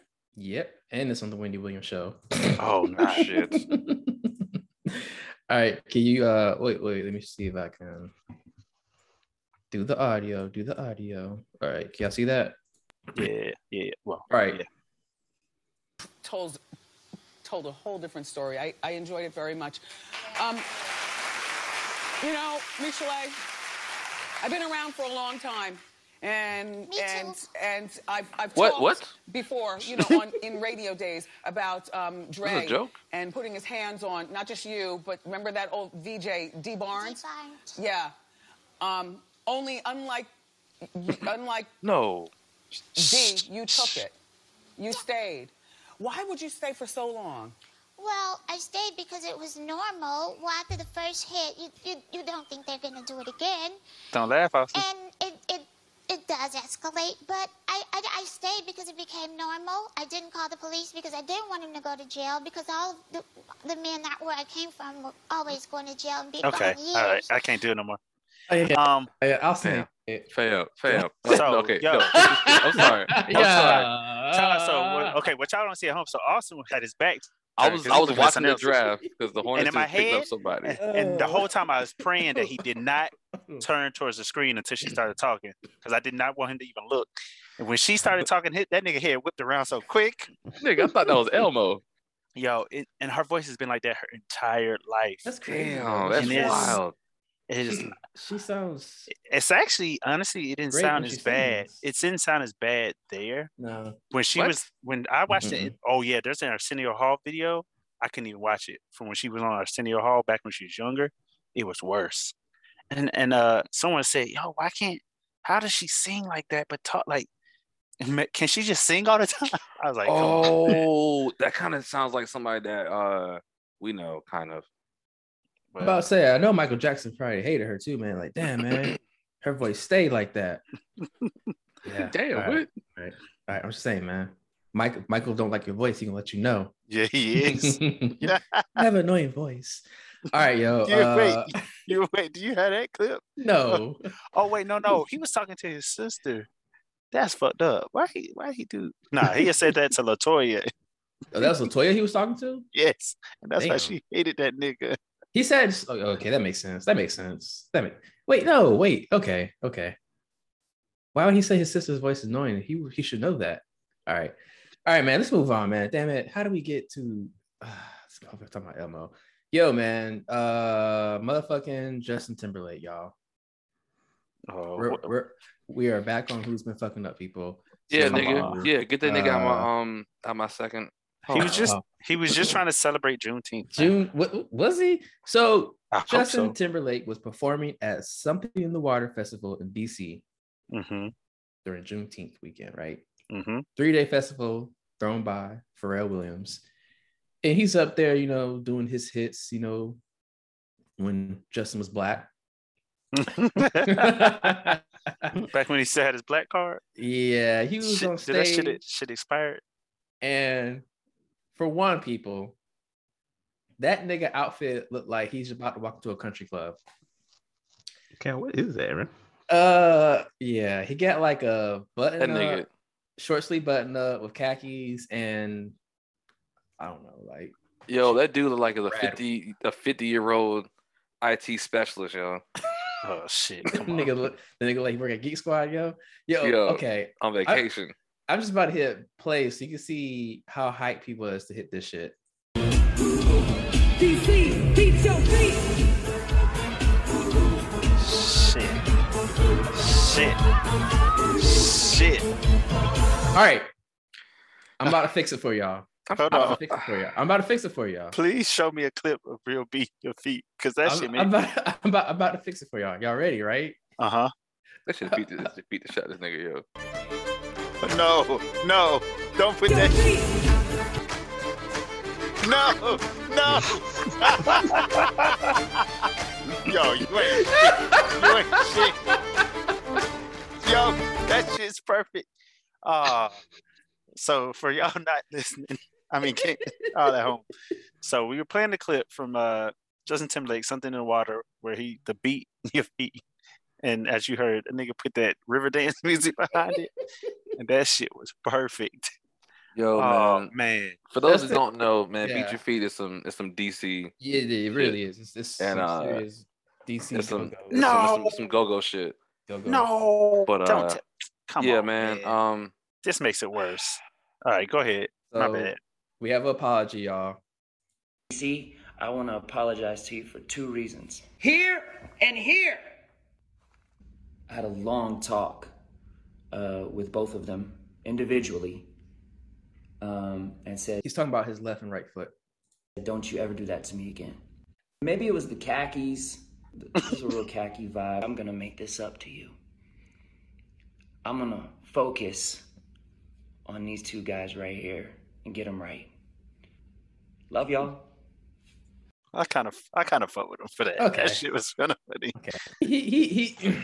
Yep, and it's on the Wendy Williams show. Oh nah. Shit. All right, can you uh wait, wait, let me see if I can do the audio, do the audio. All right, can y'all see that? Yeah, yeah. Well, All right. yeah. told told a whole different story. I, I enjoyed it very much. Um, you know, Michel'le, I've been around for a long time, and Me and too. and I've I've What- talked what? before, you know, on in radio days about um, Dre joke? and putting his hands on not just you, but remember that old VJ Dee Barnes? Barnes. Yeah. Um, only unlike unlike No. D, you took it. You stayed. Why would you stay for so long? Well, I stayed because it was normal. Well, after the first hit, you, you, you don't think they're gonna do it again. Don't laugh, Austin. And it, it, it does escalate, but I, I, I stayed because it became normal. I didn't call the police because I didn't want him to go to jail because all the, the men that where I came from were always going to jail and be Okay. years. All right. I can't do it no more. Oh, yeah, yeah, Um. yeah, I'll say Damn. it. Fam. Fam. So, okay. yo. no. I'm sorry. I'm sorry. So, so okay, what y'all don't see at home. So Austin had his back. I turned was 'cause I was watching something the draft because the Hornets in my just picked up head- somebody. And, and the whole time I was praying that he did not Hmm. turn towards the screen until she started talking, because I did not want him to even look. And when she started talking, hit that nigga head whipped around so quick. Nigga, I thought that was Elmo. Yo, it, and her voice has been like that her entire life. That's crazy. Damn, that's And it's- wild. It is. She sounds It's actually honestly, it didn't sound as bad. sings. It didn't sound as bad there no. when she What? was when I watched Mm-mm. it. Oh yeah, there's an Arsenio Hall video. I couldn't even watch it from when she was on Arsenio Hall back when she was younger. It was worse. And and uh, someone said, "Yo, why can't? How does she sing like that? But talk like, can she just sing all the time?" I was like, "Come. Oh, that kind of sounds like somebody that uh we know, kind of. I'm about to say, I know Michael Jackson probably hated her too, man. Like, damn, man, her voice stayed like that. Yeah. Damn, All right. what? All right, I'm just saying, man. Michael, Michael don't like your voice. He gonna let you know. Yeah, he is. I have an annoying voice. All right, yo. Wait. uh, you wait. Do you have that clip? no. Oh wait, no, no. He was talking to his sister. That's fucked up. Why he? Why he do? Nah, he said that to Latoya. Oh, that was Latoya he was talking to. Yes, and that's why she hated that nigga. He said, oh, "Okay, that makes sense. That makes sense. That make, wait, no, wait. Okay, okay. Why would he say his sister's voice is annoying? He he should know that. All right, all right, man. Let's move on, man. Damn it. How do we get to? Uh, let's go. Talking about Elmo. Yo, man. Uh, motherfucking Justin Timberlake, y'all. Oh, We're, we're we are back on who's been fucking up people. Yeah, So, nigga. Yeah, get that nigga out Uh, my um out my second. He was Oh, just oh. he was just trying to celebrate Juneteenth. man. June. What was he? So I Justin so. Timberlake was performing at Something in the Water Festival in DC Mm-hmm. during Juneteenth weekend, right? Mm-hmm. Three day festival thrown by Pharrell Williams. And he's up there, you know, doing his hits, you know, when Justin was black. Back when he still had his black card. yeah, he was Shit, on did that shit, shit expired? And for one, people, that nigga outfit looked like he's about to walk into a country club. Cam, what is that, man? Uh, yeah, he got like a button That up, nigga. short sleeve button up with khakis, and I don't know, like Yo, that dude look like a Rad. fifty a fifty year old IT specialist, yo, Oh shit! Come on. nigga, look, the nigga like work at Geek Squad, yo, yo, Yo. okay. on vacation. I'm just about to hit play so you can see how hype people is to hit this shit. DC, beat your feet. Shit. Shit. Shit. All right, I'm about to fix it for y'all. Hold I'm about on. to fix it for y'all. I'm about to fix it for y'all. Please show me a clip of real beat your feet, cause that shit I'm, made. I'm, about, I'm, about, I'm about to fix it for y'all. Y'all ready, right? Uh huh. That shit beat the that beat the shot out of this nigga, yo. No, no, don't put that. shit. No, no. Yo, you ain't shit. You ain't shit. Yo, that shit's perfect. Uh so for y'all not listening, I mean, can't, all at home. So we were playing the clip from uh Justin Timberlake, "Something in the Water," where he the beat your feet, and as you heard, a nigga put that river dance music behind it, and that shit was perfect. Yo, oh man. man, For those That's who don't know, man, beat your feet is some is some DC. Yeah, it it really is. It's, it's And, some uh, serious DC It's some, go-go. it's No. some, some, some go-go shit. Go-go. no, But, don't uh, t- come yeah, on, man. Um, this makes it worse. All right, go ahead. My bad. We have an apology, y'all. See, I want to apologize to you for two reasons. Here and here. I had a long talk uh, with both of them individually um, and said, He's talking about his left and right foot. Don't you ever do that to me again. Maybe it was the khakis. This is a real khaki vibe. I'm going to make this up to you. I'm going to focus on these two guys right here and get them right. Love y'all. I kind of, I kind of fuck with him for that. Okay. That shit was kind of funny. Okay. He he he.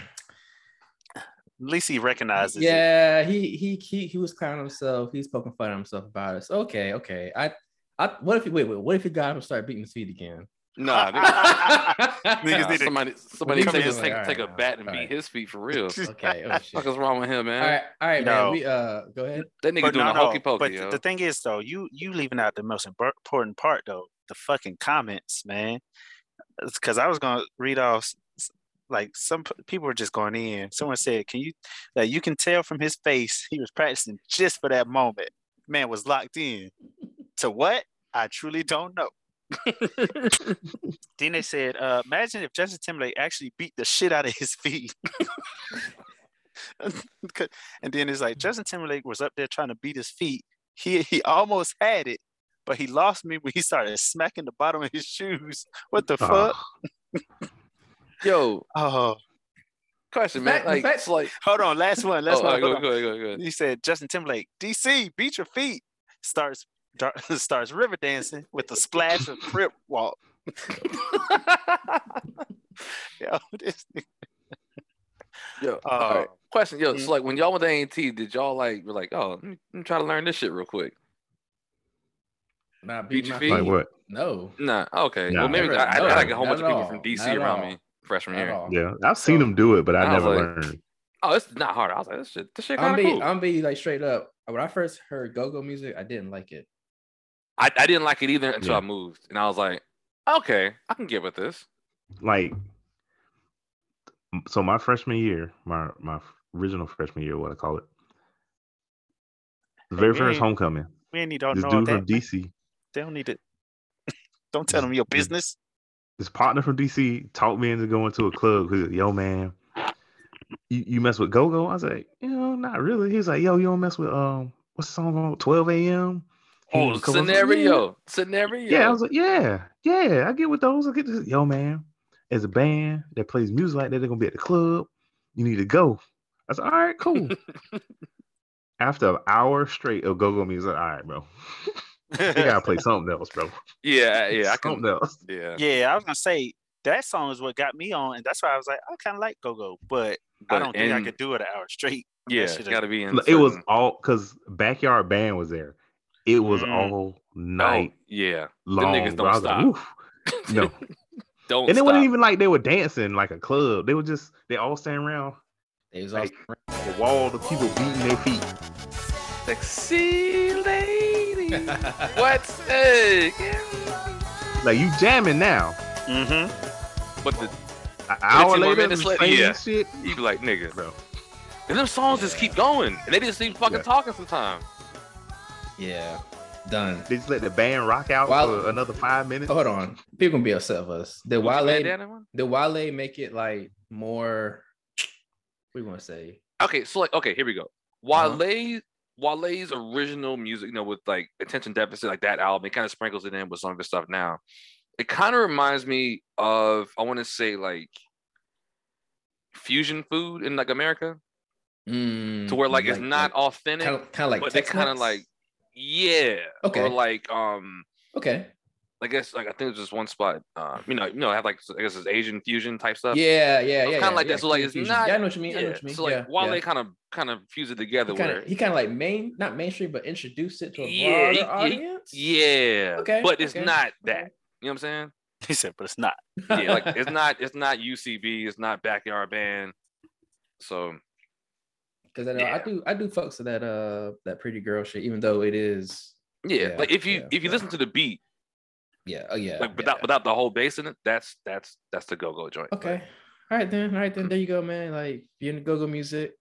At least he recognizes it. yeah, he he he he was clowning himself. He's poking fun at himself about us okay, okay. I I what if he wait wait what if he got him to start beating his feet again? Nah, Niggas need somebody somebody Come take, in, take, like, take a bat and alright. beat his feet for real. Okay. Oh shit. is wrong with him, man? All right, all right, Yo. man. We uh go ahead. That nigga But doing no, a hokey pokey, But yo. the thing is, though, you you leaving out the most important part, though, the fucking comments, man. Because I was gonna read off, s- s- like some people were just going in. Someone said, "Can you that you can tell from his face he was practicing just for that moment." Man was locked in. To what? I truly don't know. then they said, uh, "Imagine if Justin Timberlake actually beat the shit out of his feet." and then it's like Justin Timberlake was up there trying to beat his feet. He he almost had it, but he lost me when he started smacking the bottom of his shoes. What the Oh. fuck? Yo, Oh, question, The man. fact- the Like, fact- it's like, hold on, last one, last oh, one. all right, go, hold go, on. go, go. He said Justin Timberlake, DC, beat your feet. Starts dar- starts river dancing with a splash of crip walk. Yo, this Yo, Uh, all right. Question, yo. mhm. So like, when y'all went to A&T, did y'all like were like, oh, let me, let me try to learn this shit real quick? Not Beat beating my? Like what? No. Nah, okay. Nah, well, maybe never- I, I, no, I had like a whole bunch of people all, from DC not around me freshman At year. Yeah, I've seen So- him do it, but I, I never like- learned. Oh, it's not hard. I was like, this shit, this shit I'm kind of cool. I'm be like straight up. When I first heard go-go music, I didn't like it. I, I didn't like it either until Yeah. I moved, and I was like, okay, I can get with this. Like, so my freshman year, my my original freshman year, what I call it, the very we first homecoming. we ain't need to This know dude that. from DC, They don't need it. don't tell them your business. this partner from DC, talked me into going to a club. Cause yo, man, you, you mess with Go Go? I was like, you know, not really. He's like, yo, you don't mess with um, what's the song called? 12 a.m. Oh, he Oh, was a couple- scenario, scenario. Yeah, I was like, yeah, yeah, I get with those. I get this. Yo, man, as a band that plays music like that, they're gonna be at the club. You need to go. I said, all right, cool. After an hour straight of go-go music, all right, bro. they gotta play something else, bro. yeah, yeah. I can. something else. Yeah, yeah, I was gonna say that song is what got me on, and that's why I was like, I kind of like Go Go, but, I don't think I could do it an hour straight. Yeah. shit It's is- got to be in. It was all because backyard band was there. It was Mm. all Oh, night yeah. long. niggas don't was like, stop. No, Don't. and it stop. wasn't even like they were dancing like a club. They were just they all standing around They was all Like- the wall, the people beating their feet. Sexy lady. What's hey? Like you jamming now. Mm-hmm. But the An hour 15 more later, minutes the later, yeah. shit. you be like, nigga, Bro. And them songs just keep going, and they just keep fucking Yeah. talking sometimes. Yeah, done. They just let the band rock out While- for another five minutes. Hold on, people gonna be upset with us. Did Gucci Wale? Bandana? Did Wale make it like more? we want to say? Okay, so like, okay, here we go. Uh-huh. Wale, Wale's original music, you know, with like attention deficit, like that album, it kind of sprinkles it in with some of his stuff now. It kind of reminds me of, I want to say like fusion food in like America, Mm, to where like, it's not authentic, kind of, kind of like but they kind of like, yeah, Okay. or like um. okay, I guess like I think there's just one spot. Uh, you know, you know, I have like I guess it's Asian fusion type stuff. yeah, yeah, yeah, kind yeah, of like yeah, that. So like it's Fusion. not. Yeah, I know what you mean. I know what you mean. So like yeah, while yeah. they kind of kind of fuse it together, he kind where of he kind of like main not mainstream but introduced it to a Yeah, broader he- he- audience. yeah, Okay, but it's okay, not that. You know what I'm saying? He said, but it's not. Yeah, like it's not it's not UCB, it's not backyard band. So because I, know I do I do fucks with that uh that pretty girl shit even though it is yeah, Yeah, like if you yeah, if you yeah. listen to the beat, yeah oh yeah like without yeah. without the whole bass in it, that's that's that's the go go joint. okay all right then all right then there you go man like if you're in the go-go music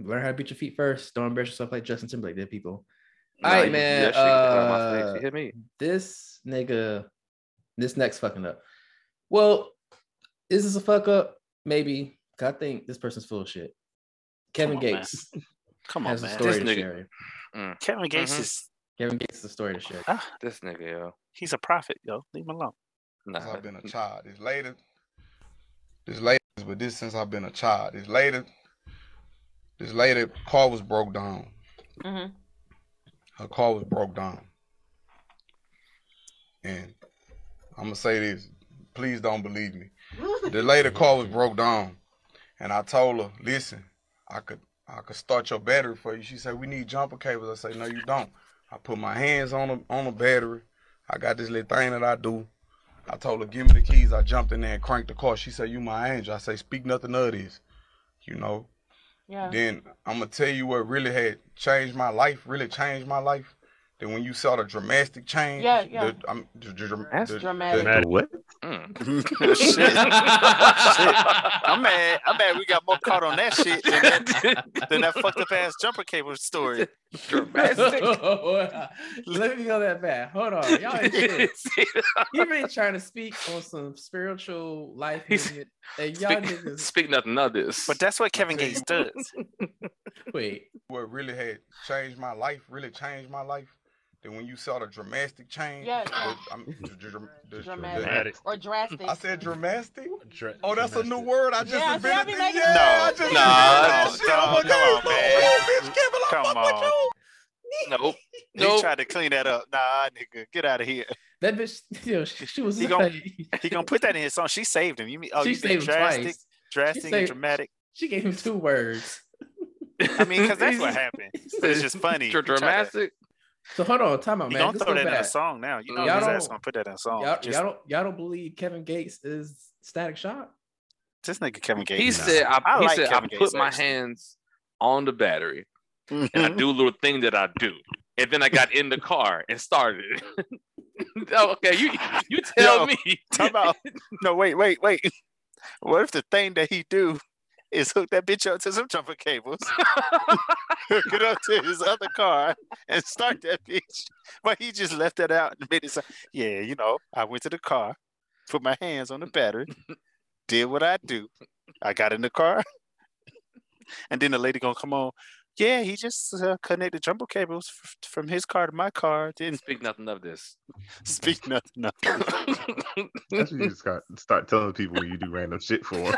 learn how to beat your feet first don't embarrass yourself like Justin Timberlake did people All right, man, that shit get out of my face. uh, hit me. this nigga this next fucking up well is this a fuck up Maybe. I think this person's full of shit Kevin Come on, man. Gates Come on, has a man. story This to nigga- share Kevin Gates is Kevin Gates has a story to share ah, This nigga, yo. he's a prophet, yo. Leave him alone. since Nah. I've been a child. This later, this later, but this since I've been a child. This later, this later, car was broke down. Mhm. Her car was broke down, and I'm gonna say this. Please don't believe me. The later car was broke down, and I told her, "Listen, I could, I could start your battery for you." She said, "We need jumper cables." I say, "No, you don't." I put my hands on the on the battery. I got this little thing that I do. I told her, give me the keys. I jumped in there and cranked the car. She said, you my angel. I say, speak nothing of this. You know. Yeah. Then I'm gonna tell you what really had changed my life, really changed my life. Then when you saw the dramatic change, Yeah, yeah. The, I'm, the, the, the, That's dramatic. The what? Mm. shit. shit. I'm mad. I'm mad we got more caught on that shit than that, than that fucked up ass jumper cable story. Dramatic. Let me go that bad. Hold on. Y'all ain't shit. Been trying to speak on some spiritual life He's- and y'all speak, niggas speak nothing of this. But that's what Kevin Gates does. wait. what really had changed my life, really changed my life. Then when you saw the dramatic change, Yeah, the- yeah. I'm- the- the- the- Dramatic. Or drastic. I said dramatic. Dra- Oh, that's a new word. I just Yeah, invented be it. making- Yeah, I No, just no, invented no, that shit. I'm like, come on, "Oh, man. bitch, Kevin, I Come fuck with on. you." nope. He tried to clean that up. Nah, nigga, get out of here. That bitch, you know, she, she was He gon- like, He gonna put that in his song. She saved him. You mean? Oh, she you mean saved him drastic, twice. drastic, saved- and dramatic. She gave him two words. I mean, because that's what happened. But it's just funny. Dr- He tried to- Dramatic. So hold on, time out, He man. gonna Let's throw go that in a song now. You know Y'all his ass don't- gonna put that in a song. Y'all, Just, y'all don't y'all don't believe Kevin Gates is Static Shock? this nigga Kevin Gates. He said, I, I he like said, Kevin I Gates, put my hands on the battery and I do a little thing that I do. And then I got in the car and started. Oh, okay, you you tell Yo, me. Talk about no, wait, wait, wait. What if the thing that he do is hook that bitch up to some jumper cables, hook it up to his other car, and start that bitch? But he just left that out and made it sound. Yeah, you know, I went to the car, put my hands on the battery, did what I do. I got in the car, and then the lady gonna come on. Yeah, he just uh, connected jumbo cables f- from his car to my car. Didn't Speak nothing of this. speak nothing. nothing. That's what you just got start telling people when you do random shit for.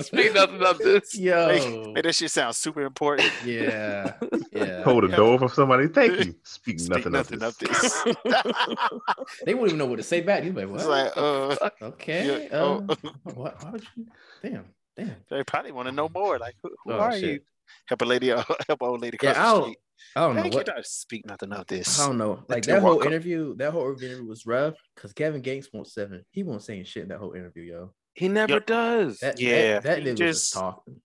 Speak nothing of this. Yo, Make, make that shit sound super important. yeah, yeah. Hold a door for somebody. Thank you. Speak, Speak nothing, nothing of of this. this. They wouldn't even know what to say back. You'd be like, what? It's like, uh, okay. yeah, oh. uh, what, why would you? Damn, damn. they probably want to know more. Like, who, who Oh, are shit. you? Help a lady, help an old lady Yeah, cross I the don't, street. I don't know what. you. Don't speak nothing of this. I don't know. Like that whole welcome. interview, that whole interview was rough because Kevin Gates won't seven. He won't saying shit in that whole interview, yo. He never Yep. does. That, Yeah, that, that he nigga just- just talking.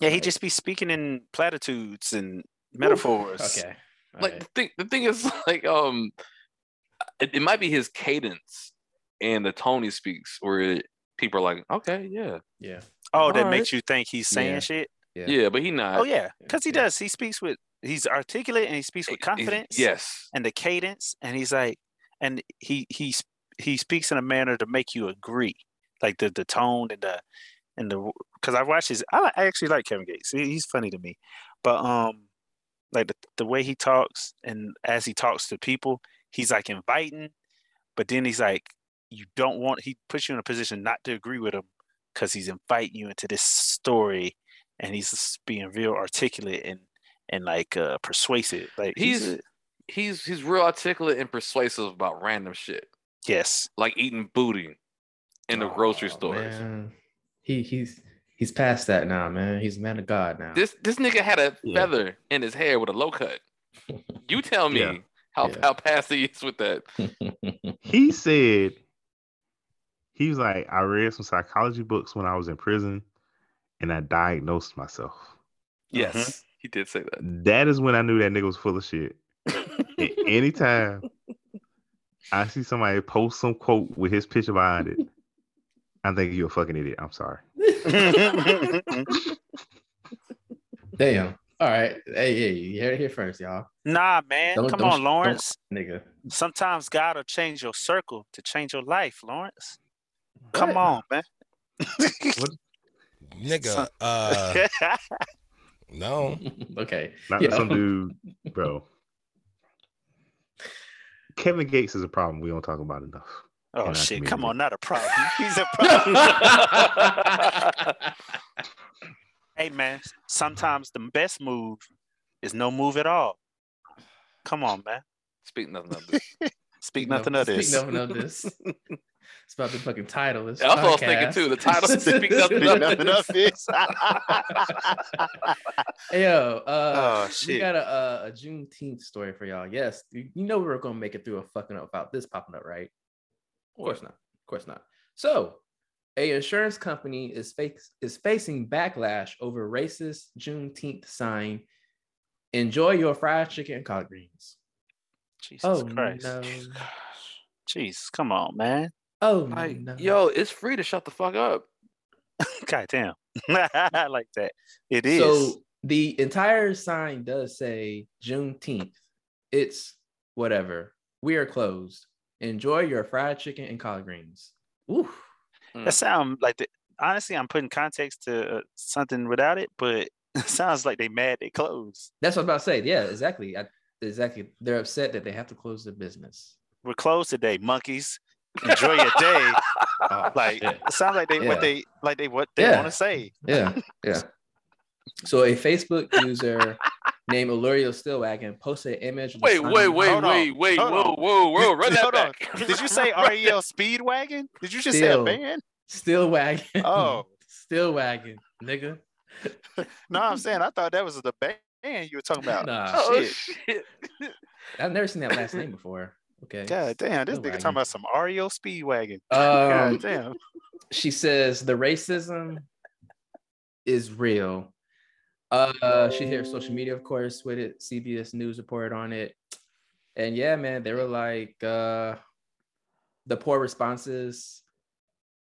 Yeah, he Like- just be speaking in platitudes and metaphors. Okay. like alright. the thing the thing is like um it, it might be his cadence and the tone he speaks where people are like okay yeah Yeah. Oh, that Alright. makes you think he's saying Yeah. shit. Yeah. yeah, but he not Oh yeah, because he Yeah. does. He speaks with. He's articulate and he speaks with He's- confidence. yes and the cadence, and he's like, and he he he speaks in a manner to make you agree, like the the tone and the and the because I watched his. I, I actually like Kevin Gates. He, he's funny to me, but um, like the the way he talks and as he talks to people, he's like inviting, but then he's like, you don't want. He puts you in a position not to agree with him because he's inviting you into this story, and he's just being real articulate and and like uh persuasive. Like he's a- he's he's real articulate and persuasive about random shit yes. like eating booty in the grocery Oh, stores man. He he's he's past that now, man. He's a man of God now. this this nigga had a Yeah. feather in his hair with a low cut you tell me Yeah. how Yeah. how past he is with that He said he was like, I read some psychology books when I was in prison and I diagnosed myself. yes mm-hmm. he did say that That is when I knew that nigga was full of shit. A- Anytime I see somebody post some quote with his picture behind it, I think you're a fucking idiot. I'm sorry. Damn. All right. Hey, hey, you heard it here first, y'all. Nah, man. Don't- Come don't- on, Lawrence. Nigga. Sometimes God will change your circle to change your life, Lawrence. Come What? on, man. Nigga, uh, no. okay. Not Yeah. some dude, bro. Kevin Gates is a problem we don't talk about enough. oh our shit! Come on, not a problem. He's a problem. hey, man. Sometimes the best move is no move at all. Come on, man. speak nothing of this Speak nothing of this. Speak nothing of this. It's about the fucking title. This That's what I was thinking too. The title speak nothing Speak of nothing of this. Hey, Yo, uh, Oh, we got a, a, a Juneteenth story for y'all. Yes, you you know we were gonna make it through a fucking up about this popping up, right? Of course not. Of course not. So, a insurance company is face, is facing backlash over racist Juneteenth sign. Enjoy your fried chicken and collard greens. Jesus Oh Christ. no! Jeez, come on, man. Oh like no! yo it's free to shut the fuck up God damn. I like that. It is. So the entire sign does say Juneteenth. It's whatever. We are closed. Enjoy your fried chicken and collard greens. Ooh. That sound like the, honestly, I'm putting context to uh, something without it, but it sounds like they mad they closed. That's what I'm about to say. Yeah, exactly. I, exactly. They're upset that they have to close their business. We're closed today, monkeys. Enjoy your day. Oh, Like shit. it sounds like they Yeah. what they like they what they Yeah. want to say. yeah, yeah. So a Facebook user named Illurio Stillwagon posted an image. of wait wait wait on. wait wait Hold whoa whoa whoa run that Hold on. back Did you say REO Speedwagon? Did you just Still. say a band? Stillwagon. Oh. Stillwagon, nigga. No, I'm saying I thought that was the band you were talking about. Nah. oh Shit. shit I've never seen that last name before. Okay. God damn, this nigga talking about some REO Speedwagon. Um, God damn. she says the racism is real. Uh, she hit her social media, of course, with it. CBS News reported on it, and yeah, man, they were like, uh, the poor responses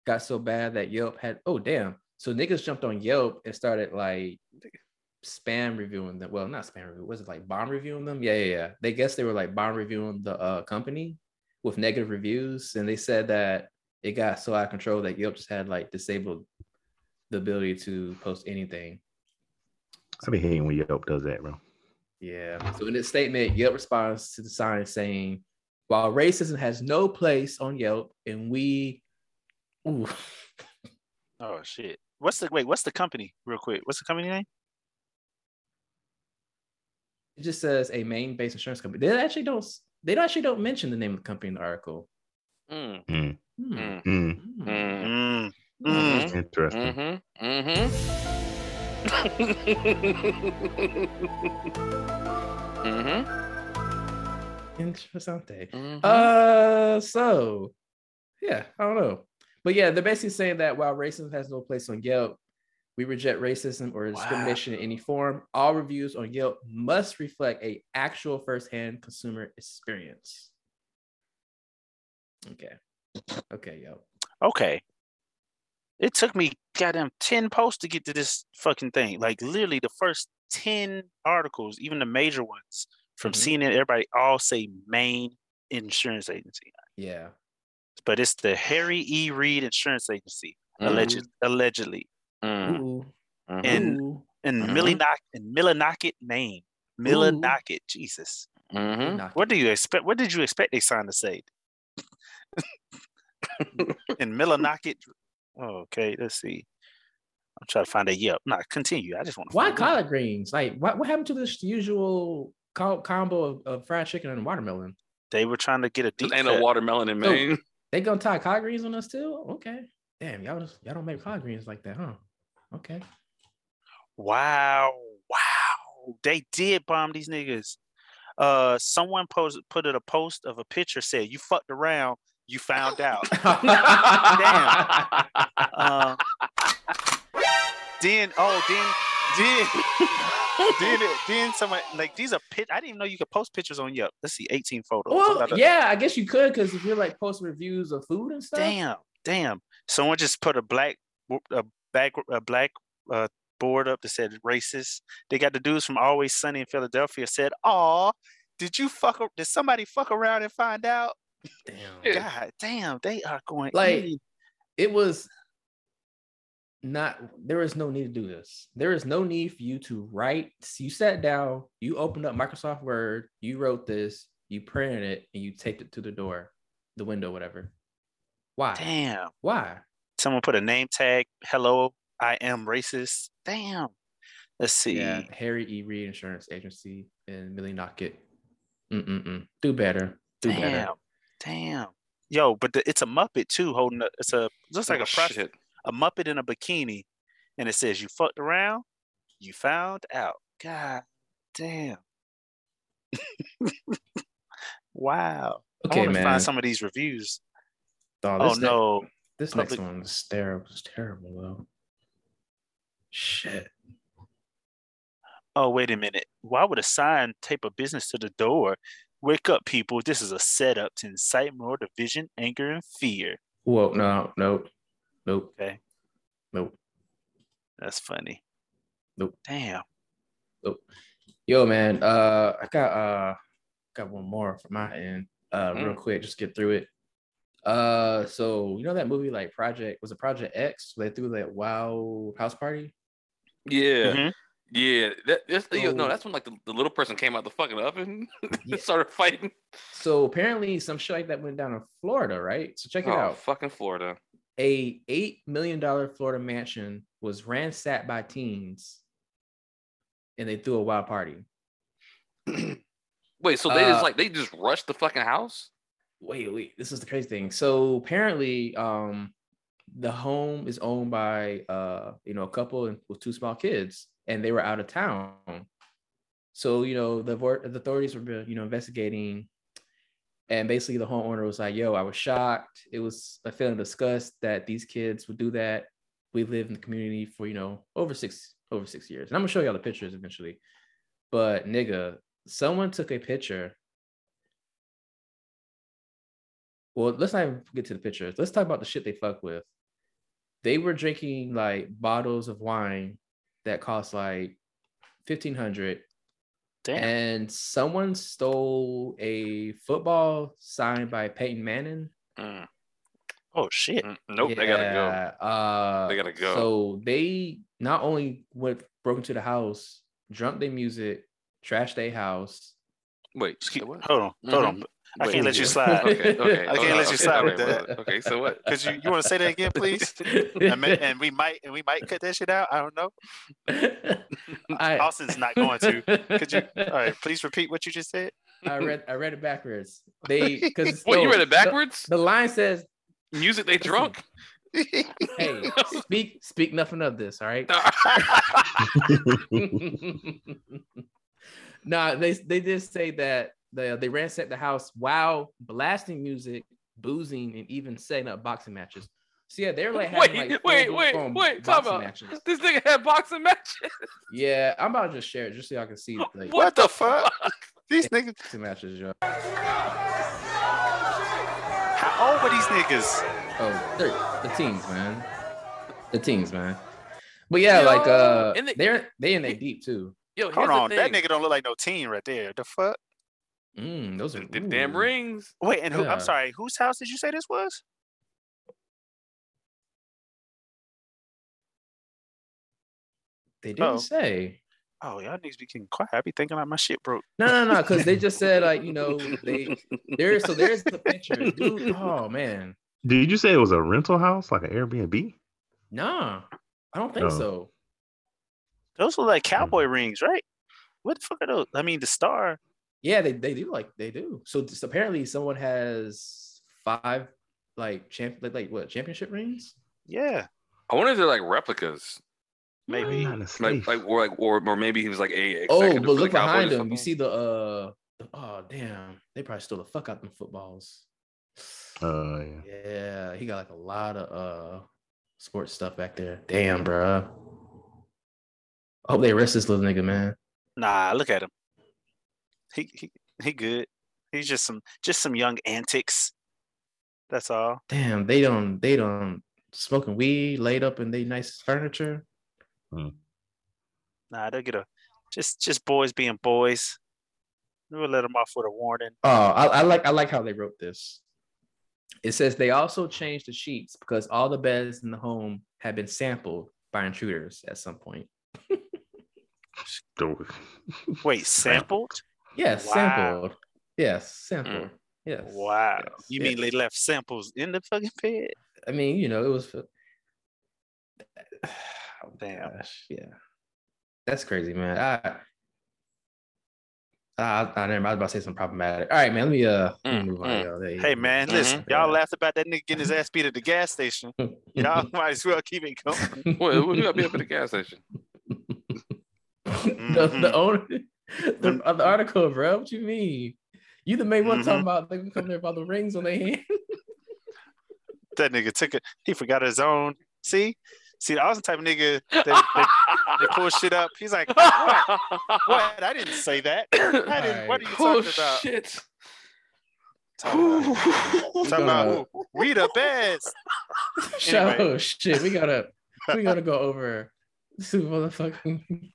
got so bad that Yelp had. Oh damn! So niggas jumped on Yelp and started like spam reviewing them. Well, not spam review. Was it like bomb reviewing them? Yeah, yeah, yeah. They guess they were like bomb reviewing the uh, company with negative reviews, and they said that it got so out of control that Yelp just had like disabled the ability to post anything. I be hating when Yelp does that, bro. Yeah. So in this statement, Yelp responds to the sign saying, while racism has no place on Yelp and we ooh, Oh shit. What's the wait? What's the company? Real quick. What's the company name? It just says a Maine-based insurance company. They actually don't they don't actually don't mention the name of the company in the article. Mm. Mm, Hmm. Mm. mm, Hmm. Mm. Mm. Mm. interesting. Mm-hmm. Mm-hmm. mm-hmm. Interessante. Mhm. Uh, so yeah, I don't know, but yeah, they're basically saying that while racism has no place on Yelp, we reject racism or discrimination in any form. All reviews on Yelp must reflect a actual firsthand consumer experience. Okay, okay, Yelp. Okay. It took me goddamn 10 posts to get to this fucking thing. Like literally the first 10 articles, even the major ones from Mhm. CNN, everybody all say Maine Insurance Agency. Yeah. But it's the Harry E. Reed Insurance Agency, Mhm. alleged, allegedly. Mm. Ooh. Mhm. And Ooh. in Mhm. Millinock in Millinocket, Maine. Millinocket, Jesus. Mhm. What do you expect? What did you expect they sign to say? in Millinocket. Okay, let's see. I'm trying to find a Yelp. Nah, continue. I just want to Why find out. collard greens? Like, what, what happened to this usual co- combo of, of fried chicken and watermelon? They were trying to get a deep Ain't cut. no watermelon in So- Maine. They gonna tie collard greens on us too? Okay. Damn, y'all just, y'all don't make collard greens like that, huh? Okay. Wow, wow. They did bomb these niggas. Uh, someone posted put it a post of a picture said, "You fucked around, you found out." Damn. Uh, then oh then then then it- then someone like these are pit. I didn't even know you could post pictures on Yelp. Let's see, 18 photos. Well, to- yeah, I guess you could because if you're like posting reviews of food and stuff. Damn, damn. Someone just put a black a back a black uh, board up that said racist. They got the dudes from Always Sunny in Philadelphia said, "Aw, did you fuck? a- Did somebody fuck around and find out?" Damn. God damn, they are going Like, in. It was not there is no need to do this. There is no need for you to write. You sat down, you opened up Microsoft Word, you wrote this, you printed it, and you taped it to the door, the window, whatever. Why? Damn. Why? Someone put a name tag. Hello, I am racist. Damn. Let's see. Yeah, Harry E. Reed Insurance Agency and Millinocket. Mm-mm-mm. Do better. Do Damn. better. Damn. Yo, but the, it's a Muppet too, holding a, it's a looks like Oh, a prof- shit. a Muppet in a bikini, and it says, "You fucked around, you found out." God damn. wow. I Okay, want to man. find some of these reviews. Oh, Oh this ne- no. This Public- next one is terrible. It's terrible though. Shit. Oh, wait a minute. Why would a sign tape a business to the door? Wake up, people. This is a setup to incite more division, anger, and fear. Whoa, no, nope, nope, Okay. nope, That's funny. Nope. Damn. nope. Yo, man. Uh, I got uh, got one more from my end. Uh, real Mm. quick, just get through it. Uh, so you know that movie like Project was it Project X? Where they threw that wow house party. Yeah. Mhm. Yeah. That, that's, yeah, no, that's when like the, the little person came out the fucking oven Yeah. and started fighting. So apparently, some shit like that went down in Florida, right? So check it oh, out. fucking Florida. a eight million dollar Florida mansion was ransacked by teens, and they threw a wild party. Wait, so they just Uh, like they just rushed the fucking house? Wait, wait, this is the crazy thing. So apparently, um, the home is owned by uh, you know, a couple with two small kids, and they were out of town. So you know, the the authorities were you know investigating, and basically the homeowner was like, "Yo, I was shocked. It was a feeling of disgust that these kids would do that. We lived in the community for you know over six over six years, and I'm gonna show y'all the pictures eventually. But nigga, someone took a picture well, let's not even get to the pictures. Let's talk about the shit they fuck with. They were drinking like bottles of wine that cost like fifteen hundred, Damn. and someone stole a football signed by Peyton Manning Mm. Oh shit! Mm, Nope, they gotta go. Yeah, Uh, They gotta go. So they not only went broke into the house, drunk their music, trashed their house. Wait, Just keep- so what? hold on, hold on. I Wait, can't let you slide. Okay, okay. I can't okay, let you okay, slide with okay, that. well, Okay, so what? Cause you, you want to say that again, please? and, and we might and we might cut that shit out. I don't know. I, Austin's not going to. Could you? All right, please repeat what you just said. I read I read it backwards. They because Wait, you read it backwards? The, line says, Music they drunk? "Hey, speak speak nothing of this." All right. nah, they they did say that they they ransacked the house while blasting music, boozing, and even setting up boxing matches. So yeah, they're like having Wait, like wait, full wait, blown wait, talk boxing about matches. this nigga had boxing matches. Yeah, I'm about to just share it just so y'all can see like What the fuck? These niggas. boxing matches, yo. How old were these niggas? Oh, they're the teams, man. The teams, man. But yeah, like uh, and they- they're they in there deep too. Yo, here's Hold on, that nigga don't look like no teen right there. The fuck? Mm, those are The damn rings. Wait, and who? Yeah. I'm sorry. Whose house did you say this was? They didn't Oh. say. Oh, y'all niggas be getting quiet. I be thinking like my shit broke. No, no, no, because they just said like you know they there. So there's the picture, dude. Oh man, Did you say it was a rental house, like an Airbnb? nah, I don't think Oh. so. Those look like cowboy rings, right? What the fuck are those? I mean, the star. Yeah, they they do like they do. So just apparently someone has five like champ like, like what championship rings. Yeah, I wonder if they're like replicas. maybe. Not in a Like, like, or like, or, or maybe he was like a. Oh, but look behind him. You see the uh the- oh damn, they probably stole the fuck out them footballs. uh, yeah. Yeah, he got like a lot of uh sports stuff back there. Damn, bro. I hope they arrest this little nigga, man. Nah, look at him. He he he good. He's just some just some young antics. That's all. Damn, they don't they don't smoking weed laid up in they nice furniture. Hmm. Nah, they'll get a just just boys being boys. We'll let them off with a warning. Oh, I, I like I like how they wrote this. It says they also changed the sheets because all the beds in the home had been sampled by intruders at some point. Go- Wait, sampled? Yes, Wow. sampled. Yes, sampled. Yes. Wow. yes, You mean yes. they left samples in the fucking bed? I mean, you know, it was. For... Oh, Damn. gosh, yeah, that's crazy, man. I, I, I, never, I was about to say something problematic. All right, man. Let me uh, let me Mm, move on. mm. Yo. There you Hey go. man, listen, Yeah. y'all laughed about that nigga getting his ass beat at the gas station. Y'all might as well keep it going. Well, we gotta be up at the gas station. the, the Mhm. owner, the, uh, the article, bro. What you mean? You the main one talking Mhm. about they come there about the rings on their hand. That nigga took it. He forgot his own. See, see, I was the type of nigga that, that they pull shit up. He's like, what? What? I didn't say that. I didn't. What are you oh talking about? shit! Talking about, talking about we the best. Anyway. oh shit, we gotta we gotta go over to motherfucking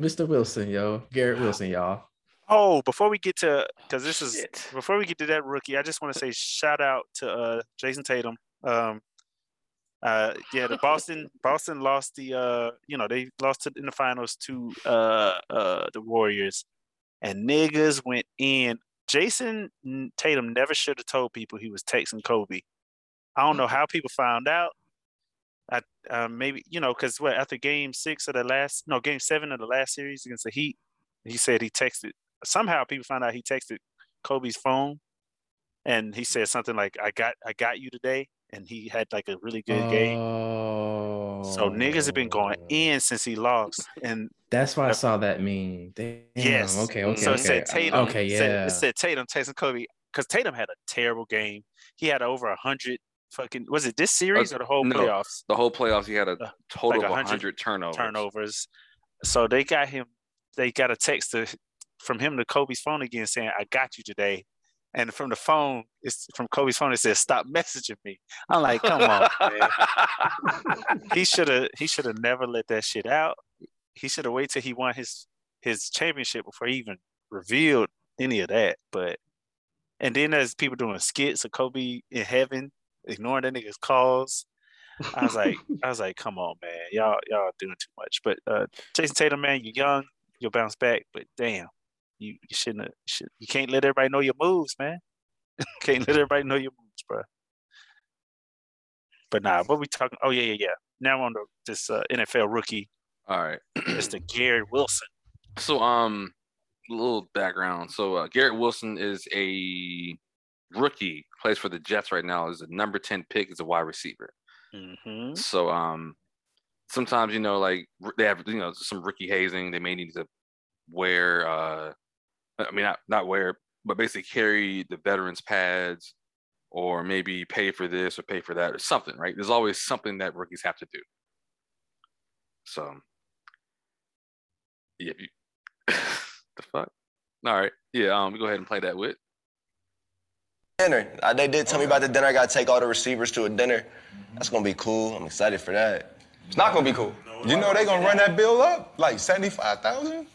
Mr. Wilson, yo, Garrett Wilson, y'all. Oh, before we get to, because this is Shit. before we get to that rookie, I just want to say shout out to uh, Jayson Tatum. Um, uh, yeah, the Boston Boston lost the uh, you know, they lost to, in the finals to uh, uh, the Warriors, and niggas went in. Jayson Tatum never should have told people he was texting Kobe. I don't know how people found out. I uh, maybe you know because what after Game Six of the last no Game Seven of the last series against the Heat, he said he texted somehow people found out he texted Kobe's phone and he said something like I got I got you today and he had like a really good game. Oh, So niggas have been going in since he lost and That's why I saw that meme. Damn. Yes. Okay. Okay. so it okay. said Tatum Okay. said- Yeah. it said Tatum texting Kobe because Tatum had a terrible game. He had over a hundred fucking was it this series or the whole no. playoffs? The whole playoffs, he had a Uh, total like of 100 100 turnovers. turnovers. So they got him. They got a text to, from him to Kobe's phone again saying, "I got you today." And from the phone, it's from Kobe's phone. It says, "Stop messaging me." I'm like, "Come on, man." He should have. He should have never let that shit out. He should have waited till he won his his championship before he even revealed any of that. But and then there's people doing skits of Kobe in heaven ignoring that nigga's calls. I was like, I was like, come on, man, y'all y'all doing too much. But uh, Jayson Tatum, man, you're young, you'll bounce back. But damn, you you shouldn't have, should, you can't let everybody know your moves, man. can't let everybody know your moves, bro. But nah, what we talking? Oh yeah, yeah, yeah. Now on the, this uh, NFL rookie, All right. Mr. Garrett Wilson. So um, a little background. So uh, Garrett Wilson is a rookie. Plays for the Jets right now. Is a number ten pick. Is a wide receiver. Mm-hmm. So um, sometimes you know like they have you know some rookie hazing. They may need to wear uh, I mean not not wear, but basically carry the veterans pads, or maybe pay for this or pay for that or something. Right? There's always something that rookies have to do. So yeah, you, the fuck. All right, yeah. Um, go ahead and play that with. Dinner. Uh, they did tell me about the dinner. I got to take all the receivers to a dinner. That's gonna be cool. I'm excited for that. It's not gonna be cool. You know they gonna run that bill up like seventy-five thousand.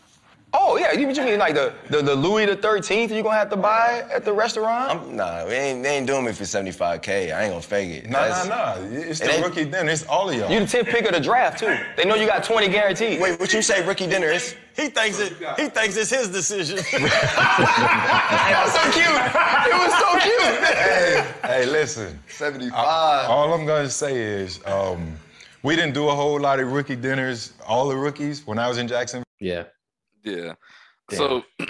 Oh yeah, you, you mean like the, the the Louis the Thirteenth you gonna have to buy at the restaurant? I'm, nah, they ain't, they ain't doing me for 75k. I ain't gonna fake it. Nah, That's- nah, nah. It's the ain't- rookie dinner. It's all of y'all. You the 10th pick of the draft too. They know you got 20 guaranteed. Wait, what you say rookie dinner is? He thinks it. He thinks it's his decision. It was so cute. It was so cute. hey, hey, listen. 75. all I'm gonna say is, um, we didn't do a whole lot of rookie dinners, all the rookies, when I was in Jackson. Yeah. Yeah. So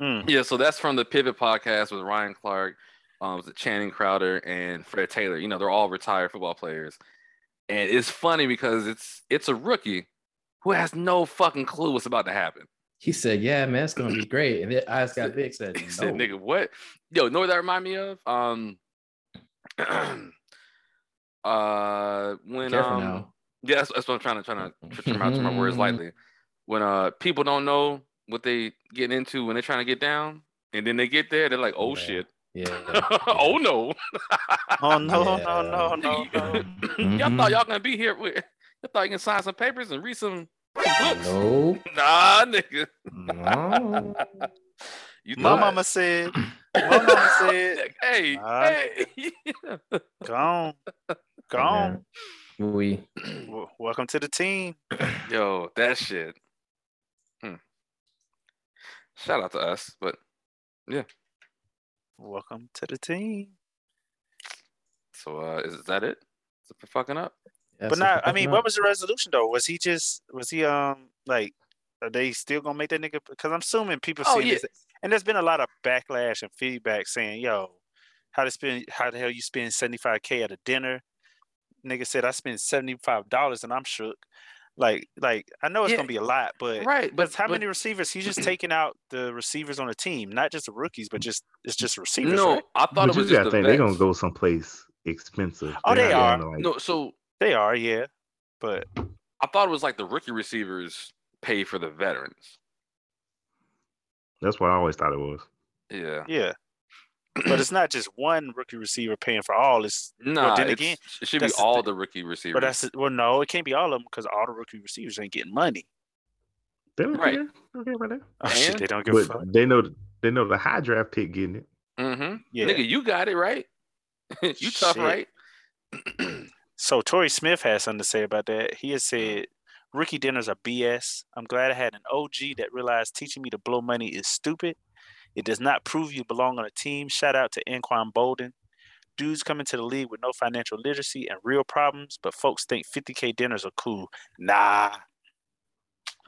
yeah, so that's from the Pivot podcast with Ryan Clark, um, was it Channing Crowder and Fred Taylor. You know, they're all retired football players, and it's funny because it's it's a rookie who has no fucking clue what's about to happen. He said, "Yeah, man, it's gonna be great." And their eyes got big. Said, He said, "Nigga, what? Yo, know what that remind me of? Um, uh, when Careful um, now. yeah, that's, that's what I'm trying to trying to tr- trim my, trim my words lightly. When uh people don't know what they getting into when they're trying to get down, and then they get there, they're like, oh shit, yeah, oh no, oh no, no, no, no, no. y'all thought y'all gonna be here with, y'all thought you can sign some papers and read some books. No. Nah, nigga. No. You My thought- mama said. My mama said. hey, Nah, hey. Go on. Go on. We. Welcome to the team. Yo, that shit. Shout out to us, but yeah. Welcome to the team. So uh is that it? Is it for fucking up? but not. I mean, what was the resolution though? Was he just? Was he um like? Are they still gonna make that nigga? Because I'm assuming people Oh, see yeah. this, and there's been a lot of backlash and feedback saying, "Yo, how to spend? How the hell you spend 75k at a dinner?" Nigga said, "I spent 75 dollars and I'm shook." Like, like I know it's Yeah, gonna be a lot, but right, But but- how but- many receivers? He's just taking out the receivers on the team, not just the rookies, but just it's just receivers. No, right? I thought But it you was just the think they're gonna go someplace expensive. Oh, They're they are. going to, like- No, so They are, yeah, but I thought it was like the rookie receivers pay for the veterans. That's what I always thought it was. Yeah. Yeah. But it's not just one rookie receiver paying for all. It's well, Nah, then it's- again, it should be that's the all the rookie receivers. But that's well, no, it can't be all of them because all the rookie receivers ain't getting money. They don't Right. care. They don't care about that. Oh shit, they don't give a But fuck. they know they know the high draft pick getting it. Mm-hmm. Yeah. Nigga, you got it right. you tough, right? So Torrey Smith has something to say about that. He has said rookie dinners are BS. I'm glad I had an OG that realized teaching me to blow money is stupid. It does not prove you belong on a team. Shout out to Anquan Boldin. Dudes come into the league with no financial literacy and real problems, but folks think 50k dinners are cool. Nah.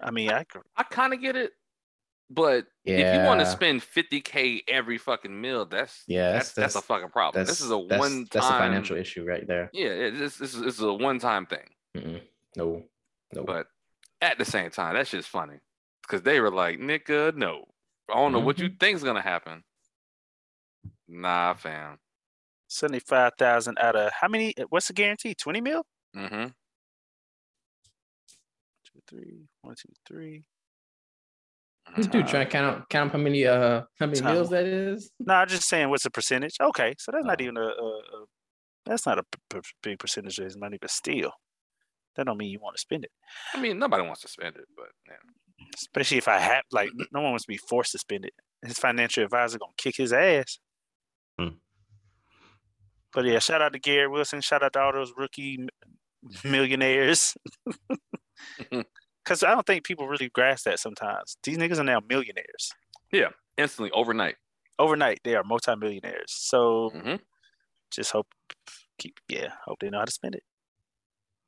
I mean, I could- I kind of get it, but if you want to spend 50k every fucking meal, that's Yeah, that's that's, a fucking problem. This is a that's, one That's a time financial issue right there. Yeah, it, this, this, is, this is a one time thing. Mm-mm. No, no. But at the same time, that's just funny because they were like, "Nigga, no, I don't know what Mm-hmm. you think's gonna happen." Nah, fam. 75,000 out of how many? What's the guarantee? 20 mil? Mm-hmm. Two, three, one, two, three. This dude trying to count out, count how many uh how many Time. meals that is. No, I'm just saying what's the percentage. Okay, so that's not Oh. even a, a, a that's not a p- p- big percentage of his money, but still, that don't mean you want to spend it. I mean, nobody wants to spend it, but yeah. Especially if I have like no one wants to be forced to spend it. His financial advisor gonna kick his ass. But yeah, shout out to Gary Wilson. Shout out to all those rookie millionaires. Because I don't think people really grasp that sometimes. These niggas are now millionaires. Yeah, instantly overnight. Overnight, they are multimillionaires. So Mm-hmm. just hope, keep yeah, hope they know how to spend it.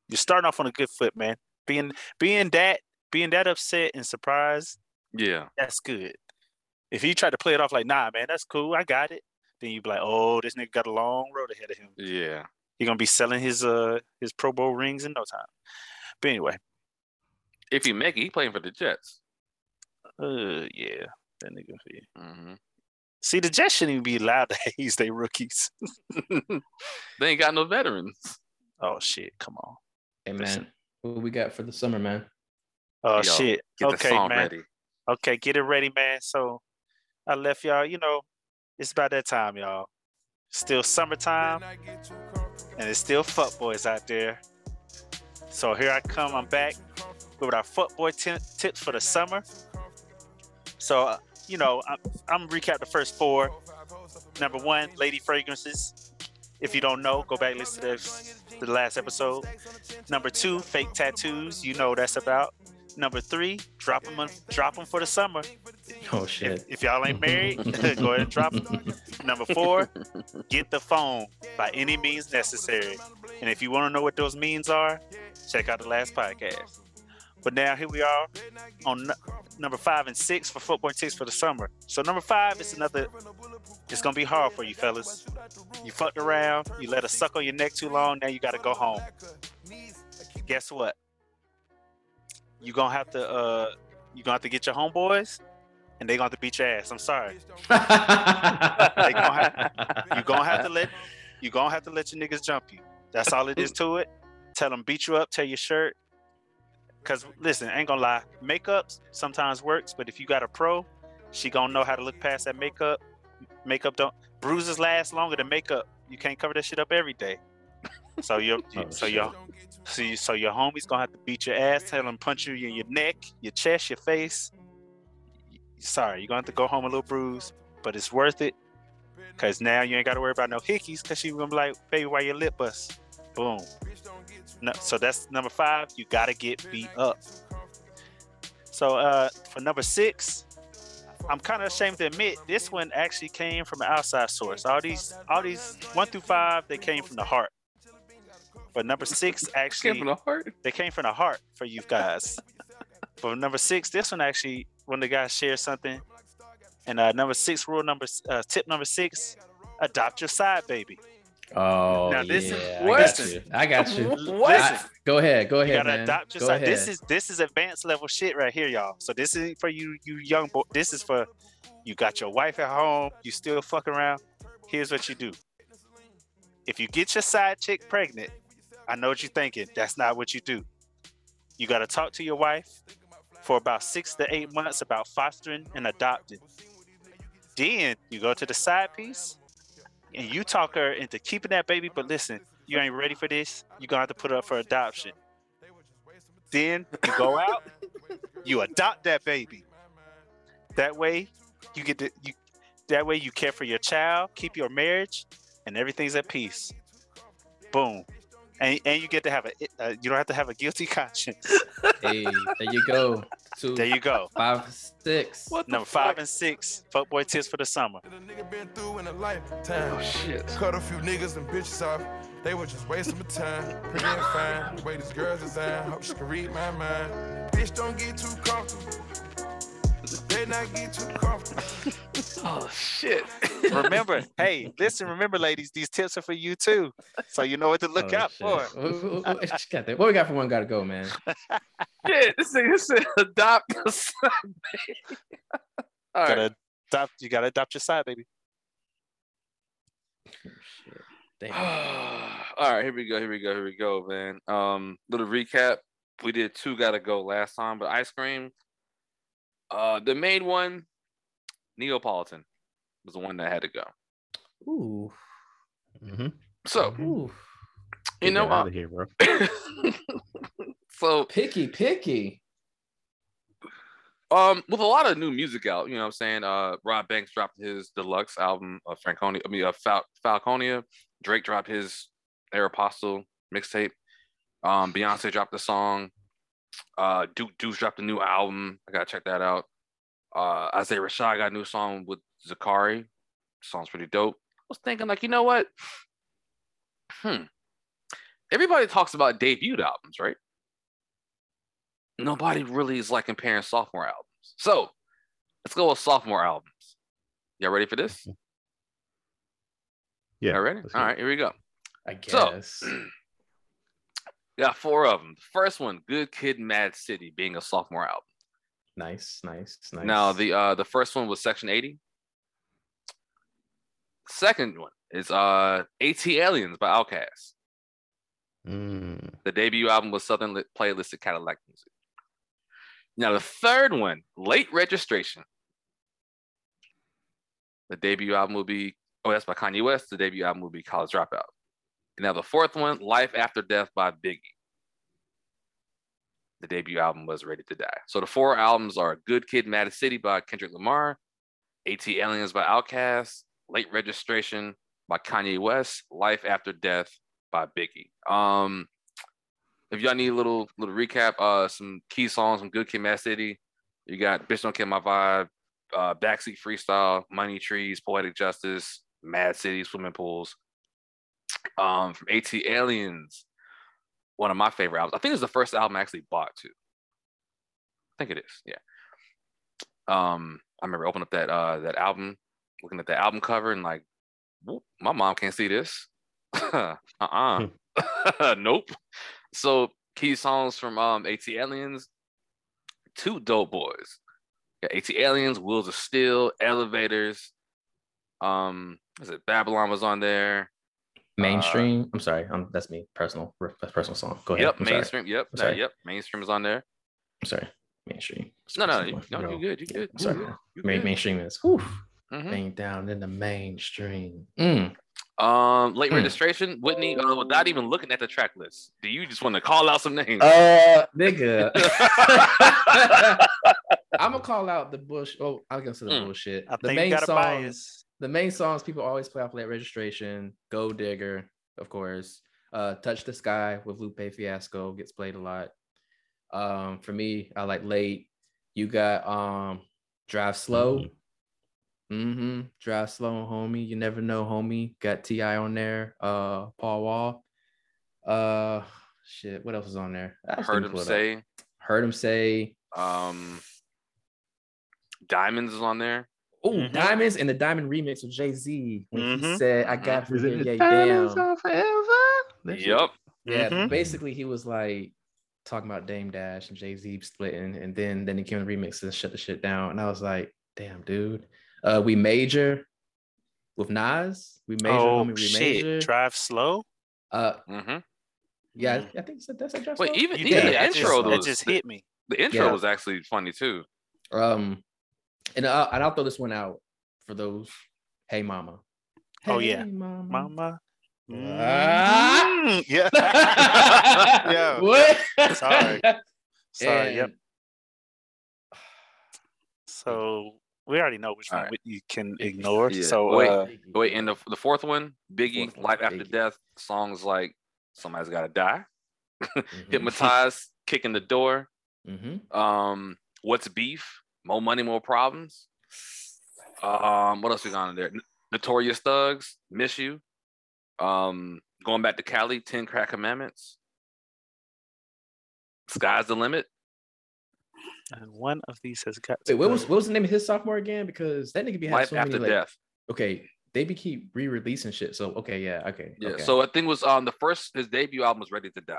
You're starting off on a good foot, man. Being being that being that upset and surprised, Yeah. that's good. If he tried to play it off like, nah, man, that's cool, I got it, then you'd be like, oh, this nigga got a long road ahead of him. Yeah. He's gonna be selling his uh his Pro Bowl rings in no time. But anyway, If he make it, he playing for the Jets. uh yeah, that nigga. Yeah. Mm-hmm. See, the Jets shouldn't even be allowed to haze their rookies. They ain't got no veterans. oh shit, come on. Hey man, what we got for the summer, man? Oh Yo, shit. Get the okay, song man. ready. Okay, get it ready, man. So I left y'all, you know, it's about that time, y'all. Still summertime, and it's still fuck boys out there. So here I come, I'm back with our fuck boy ti- tips for the summer. So, uh, you know, I'm, I'm gonna recap the first four. Number one, lady fragrances. If you don't know, go back and listen to this, the last episode. Number two, fake tattoos. You know what that's about. Number three, drop them, drop them for the summer. Oh shit. If y'all ain't married, go ahead and drop them. Number four, get the phone by any means necessary. And if you want to know what those means are, check out the last podcast. But now here we are on nu- number five and six for football tips for the summer. So number five is another. It's gonna be hard for you fellas. You fucked around. You let a suck on your neck too long. Now you got to go home. Guess what? You gonna have to. uh You gonna have to get your homeboys, and they gonna have to beat your ass. I'm sorry. They gonna have, you gonna have to let you gonna have to let your niggas jump you. That's all it is to it. Tell them beat you up, tear your shirt. Cause listen, ain't gonna lie, makeup sometimes works, but if you got a pro, she gonna know how to look past that makeup. Makeup don't bruises last longer than makeup. You can't cover that shit up every day. So your Oh, so shit. your so, you, so your homies gonna have to beat your ass, tell them punch you in your neck, your chest, your face. Sorry, you're gonna have to go home a little bruised, but it's worth it. Cause now you ain't gotta worry about no hickeys, cause she gonna be like, baby, why your lip bust? Boom. No, so that's number five. You gotta get beat up. So uh for number six, I'm kind of ashamed to admit this one actually came from an outside source. All these, all these one through five, they came from the heart. But number six actually from the heart. They came from the heart for you guys. but number six, this one actually, when the guys share something, and uh, number six rule number uh, tip number six, adopt your side baby. Oh Now, this is- yeah, I got you. I got you. What? I- go ahead. Go You ahead, gotta man. adopt your Go side. ahead. This is this is advanced level shit right here, y'all. So this is for you, you young boy. This is for you. Got your wife at home. You still fuck around. Here's what you do. If you get your side chick pregnant, I know what you're thinking. That's not what you do. You got to talk to your wife for about six to eight months about fostering and adopting. Then you go to the side piece and you talk her into keeping that baby. But listen, you ain't ready for this. You're gonna have to put up for adoption. Then you go out, you adopt that baby. That way, you get to you. That way, you care for your child, keep your marriage, and everything's at peace. Boom, and and you get to have a. Uh, you don't have to have a guilty conscience. Hey, there you go. Two, There you go. five, six. What Number five and six, fuckboy tips for the summer. been through in a lifetime. Oh, shit. Cut a few niggas and bitches off. They were just wasting my time. Pretty and fine. The way this girl's design. Hope she can read my mind. Bitch, don't get too comfortable. They not get too comfortable. Oh shit. remember, hey, listen, remember, ladies, these tips are for you too, so you know what to look Oh, out shit. for. What, we got for one? Got to go, man. Shit, this nigga said adopt your son, baby. All right. Gotta adopt. You gotta adopt your side, baby. All right, here we go. Here we go. Here we go, man. Um, little recap. We did two gotta go last time, but ice cream. Uh, the main one, Neapolitan, was the one that had to go. Ooh. Mm-hmm. So, Ooh. you know, out uh, of here, bro. so Picky, picky. Um, with a lot of new music out, you know what I'm saying? Uh Rob Banks dropped his deluxe album of Franconia, I mean uh, Fal- Falconia. Drake dropped his Aeropostale mixtape. Um, Beyonce dropped the song. Uh Duke Deuce dropped a new album. I gotta check that out. Uh Isaiah Rashad got a new song with Zacari. Song's pretty dope. I was thinking, like, you know what? Hmm. Everybody talks about debut albums, right? nobody really is like comparing sophomore albums. So let's go with sophomore albums. Y'all ready for this? Yeah. Y'all ready? let's All go. right, here we go. I So- guess. Got four of them. The first one, Good Kid, Mad City, being a sophomore album. nice, nice, nice. Now the uh the first one was Section 80. Second one is uh ATLiens by Outkast. Mm. The debut album was Southern Lit Playlisted Cadillac Music. Now the third one, Late Registration. The debut album will be oh that's by Kanye West. The debut album will be College Dropout. Now the fourth one, Life After Death by Biggie. The debut album was Ready to Die. So the four albums are Good Kid, Mad City by Kendrick Lamar, ATLiens by Outkast, Late Registration by Kanye West, Life After Death by Biggie. Um, if y'all need a little little recap, uh, some key songs from Good Kid, Mad City. You got Bitch Don't Kill My Vibe, uh, Backseat Freestyle, Money Trees, Poetic Justice, Mad City, Swimming Pools. Um, from ATLiens, one of my favorite albums. I think it's the first album I actually bought too. I think it is, yeah. Um, I remember opening up that uh that album, looking at the album cover, and like, whoop, my mom can't see this. uh-uh. nope. So key songs from um ATLiens, two dope boys. ATLiens, Wheels of Steel, Elevators. Um, is it Babylon was on there? Mainstream. I'm sorry. Um, that's me. Personal. That's personal song. Go ahead. Yep, I'm sorry. mainstream. Yep, I'm uh, sorry. yep, mainstream is on there. I'm sorry. Mainstream. No, no, Personal you, one. no, you good, you good. I'm sorry. you good, Main, good. mainstream is whew, Mhm. being down in the mainstream. Mm. Um, late Hmm. registration, Whitney. Uh, without even looking at the track list, do you just want to call out some names? Uh, nigga. I'm gonna call out the bush. Oh, I was gonna say the Mm. bullshit. I the think you main got a songs. bias. The main songs people always play off late registration. Gold Digger, of course. Uh, Touch the Sky with Lupe Fiasco gets played a lot. Um, for me, I like late. You got um Drive Slow. Mm-hmm. Drive slow, homie. You never know, homie. Got Ti on there. Uh, Paul Wall. Uh, shit. What else is on there? I Heard him it up. say. Heard him say. Um, Diamonds is on there. Oh, Mm-hmm. Diamonds and the Diamond remix with Jay Z when he Mhm. said, "I got Is you, yeah, diamonds damn." are forever? That shit? Yep. Yeah, Mhm. basically he was like talking about Dame Dash and Jay Z splitting, and then then he came in the remix and shut the shit down, and I was like, "Damn, dude." Uh, we major with Nas. We major, Oh homie. We shit! major. Drive slow. Uh, Mm-hmm. yeah, I think that's that's a dress. Wait, even You even did. the I intro just, that just hit me. the intro Yeah. was actually funny too. Um, and I'll, and I'll throw this one out for those. Hey, mama. Oh, yeah. Mama. Mama. Ah. Mm, yeah. Yeah. What? Sorry. Sorry. Yep. So we already know which one Alright. you can ignore. Yeah. So wait, uh, wait, and the the fourth one, Biggie, Fourth one, Life After Biggie. Death, songs like Somebody's Gotta Die, Mhm. Hypnotized, Kicking the Door, Mhm. um, What's Beef, More Money, More Problems. Um, what else we got on there? Notorious Thugs, Miss You. Um, going back to Cali, Ten Crack Commandments. Sky's the limit. and one of these has got. Wait, what go. was what was the name of his sophomore again? Because that nigga be having Life so After many like, Death. okay, they be keep re-releasing shit. So okay, yeah, okay, Yeah. okay. So I think it was um the first his debut album was Ready to Die.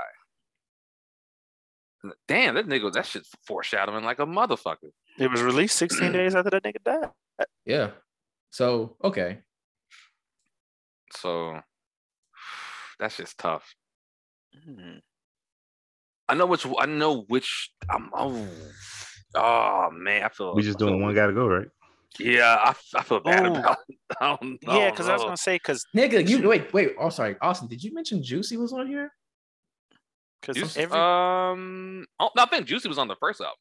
Damn, that nigga, that shit's foreshadowing like a motherfucker. It was released 16 days after that nigga died. yeah, so okay, So that's just tough. Hmm. I know which I know which I'm oh, oh man, I feel We just feel- doing one gotta go, right? Yeah, I, I feel bad Ooh. about it. I don't Yeah, because I was gonna say because nigga, you wait, wait. Oh, sorry, Austin. Did you mention Juicy was on here? because Juicy- every um oh, no, I think Juicy was on the first album.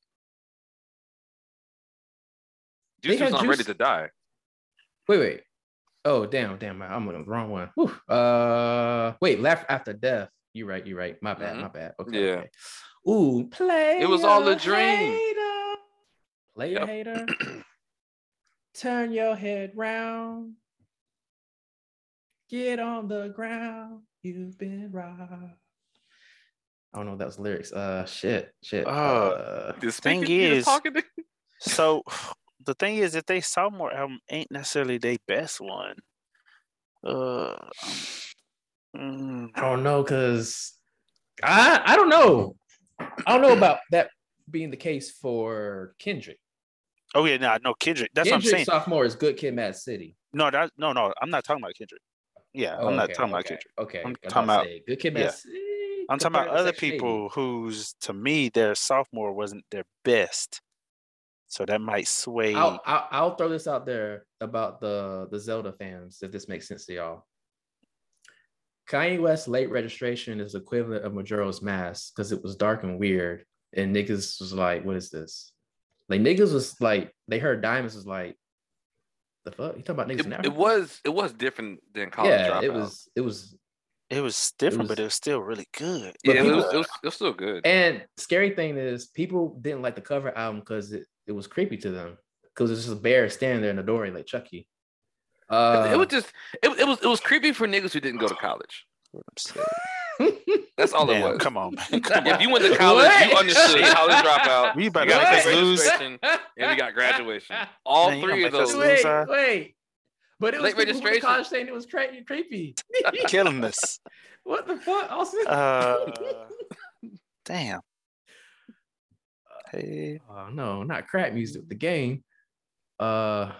Juice was had not ready to die. Wait, wait. Oh, damn, damn. I'm on the wrong one. Whew. Uh, wait. Laugh after death. You're right. you're right. My bad. Mhm. My bad. Okay. Yeah. okay. Ooh, play. It was all a dream. Hater. Play Yep. hater. Turn your head round. Get on the ground. You've been robbed. I don't know if that was lyrics. Uh, shit, shit. Uh, uh, The thing speaker is- talking to- So the thing is, if they sophomore album ain't necessarily their best one. Uh, mm, I don't know, cause I I don't know. I don't know about that being the case for Kendrick. oh yeah, no, no Kendrick. That's Kendrick what I'm saying. sophomore is good kid, Mad City. No, that no, no. I'm not talking about Kendrick. Yeah, Oh, I'm not okay, talking about okay, Kendrick. Okay, I'm I talking about about say, good kid, Mad yeah. City. I'm talking about other Section 80. people whose, to me, their sophomore wasn't their best. So that might sway. I'll, I'll I'll throw this out there about the the Zelda fans, if this makes sense to y'all. Kanye West's late registration is equivalent of Majora's Mask because it was dark and weird, and niggas was like, "What is this?" Like niggas was like, they heard Diamonds was like, "The fuck?" You talking about niggas in It, Africa? it was it was different than college yeah, dropout. it was it was it was different, was- but it was still really good. But yeah, it, was, it was it was still good. And scary thing is, people didn't like the cover album because it, it was creepy to them. Because it's just a bear standing there in the doorway like Chucky. Uh, it was just it, it was it was creepy for niggas who didn't go to college. That's all it was. come on, man. Come If on. you went to college, you understood college dropout. We You about to got make late lose. registration, and you got graduation. All Man, three of gonna make us those. wait, wait. But it was Late people to registration. college saying it was cra- creepy. Killing us. what the fuck, Austin? Uh, damn. Hey. oh no, not crap music. The game. Uh,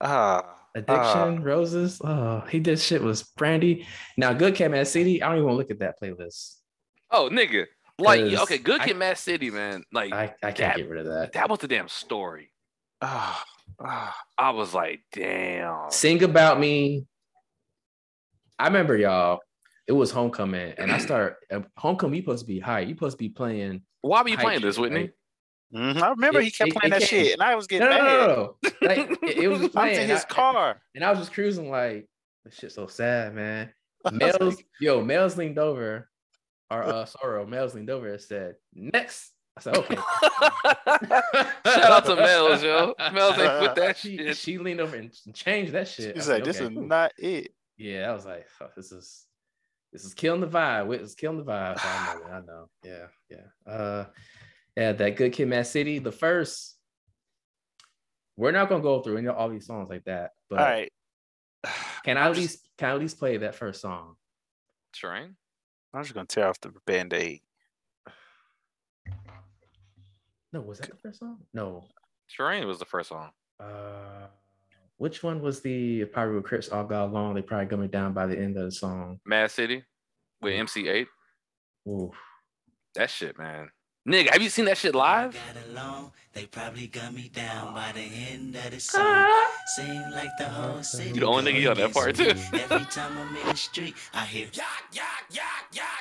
Ah. addiction, roses. Oh, he did shit was Brandy. Now, good Cat Man City. I don't even want to look at that playlist. Oh, nigga. Like, okay, good I- kid, Mad City, man. Like, I, I can't that, get rid of that. that was the damn story. Ah. Ah. I was like, damn. Sing about me. I remember y'all. It was homecoming, and I start uh, homecoming. You supposed to be high. You supposed to be playing. Why were you playing this, shit, Whitney? right? Mhm, I remember It- he kept it- playing it that came- shit, and I was getting no, mad. no, no, no. Like it, it was just playing. in his I- car. and I was just cruising like this shit's so sad, man. was Mels, yo, Mels leaned over, or uh, sorrow, Mels leaned over and said, "Next." I said, "Okay." Shout out to Mels, yo. Mels ain't with that she, shit. she leaned over and changed that shit. I He's said, like, this "Okay, is cool." not it. Yeah, I was like, "Fuck, this is this is killing the vibe. It's killing the vibe. I know, I know. Yeah, yeah. Uh, yeah, that good kid, Mad City. The first. We're not gonna go through any all these songs like that, but All right. can I at least can I at least play that first song? Train? I'm just gonna tear off the band-aid. No, was that the first song? No. Train was the first song. Uh, which one was the with Crips all got along? They probably coming down by the end of the song. Mad City with MC Eiht. Ooh. That shit, man. Nigga, have you seen that shit live? They probably got me down by the end of the song. Seem like the whole city. You the only nigga on that part too. Every time I'm in the street, I hear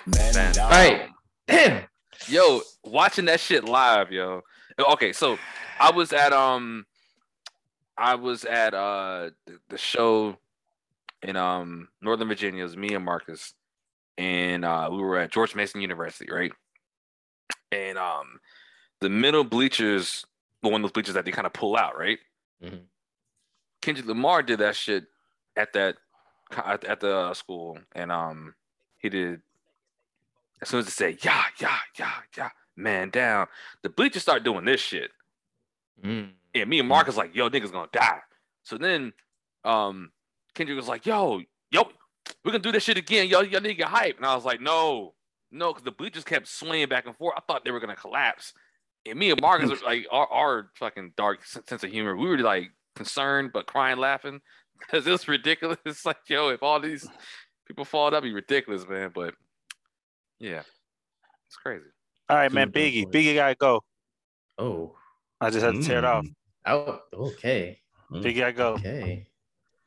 Man, All right. Damn. Yo, watching that shit live, yo. Okay, so I was at um I was at uh the, the show in um Northern Virginia. It was me and Marcus. And uh we were at George Mason University, right? And um the middle bleachers, one of those bleachers that they kind of pull out, right? Mhm. Kendrick Lamar did that shit at that at, at the uh, school, and um he did as soon as they say yeah yeah yeah yeah man down, the bleachers start doing this shit. Mm. And me and Marcus like, yo, niggas gonna die. So then um Kendrick was like, yo, yo, we're gonna do this shit again. Yo, y'all need to get hype. And I was like, no, no, because the bleachers kept swaying back and forth. I thought they were gonna collapse. And me and Marcus were like our, our fucking dark sense of humor, we were like concerned but crying laughing because it was ridiculous. It's like, yo, if all these people fall, that'd be ridiculous, man. But yeah, it's crazy. All right, man. Biggie. Biggie gotta go. Oh. I just had to tear it off. Oh, okay. Biggie gotta go. Okay.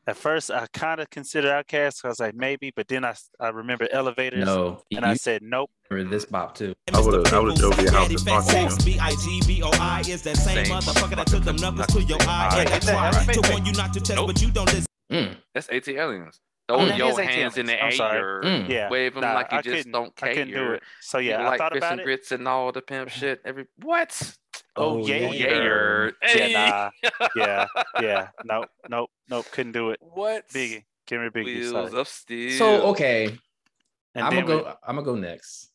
At first, I kind of considered Outkast. I was like, maybe, but then I, I remember Elevators. No, And I said, nope. Remember this bop too. I would have I would have drove your house and talked. B-I-G-B-O-I is that same Same motherfucker that took them knuckles to your eye and Alright. they try to warn you not to test, but you don't listen. Mm. That's ATLiens. Those Mm. Your hands in the air. Mm. Yeah. wave them Nah, like you I just don't care. I couldn't do it. So yeah, You I like thought fish about and it. grits and all the pimp shit. Every what? Oh, Oh, yeah, yeah. Hey. Yeah, nah. yeah, yeah. Nope, nope, nope. Couldn't do it. What? Biggie, give me Biggie. Wheels sorry. of steel. So okay, And I'm gonna we- go. I'm gonna go next.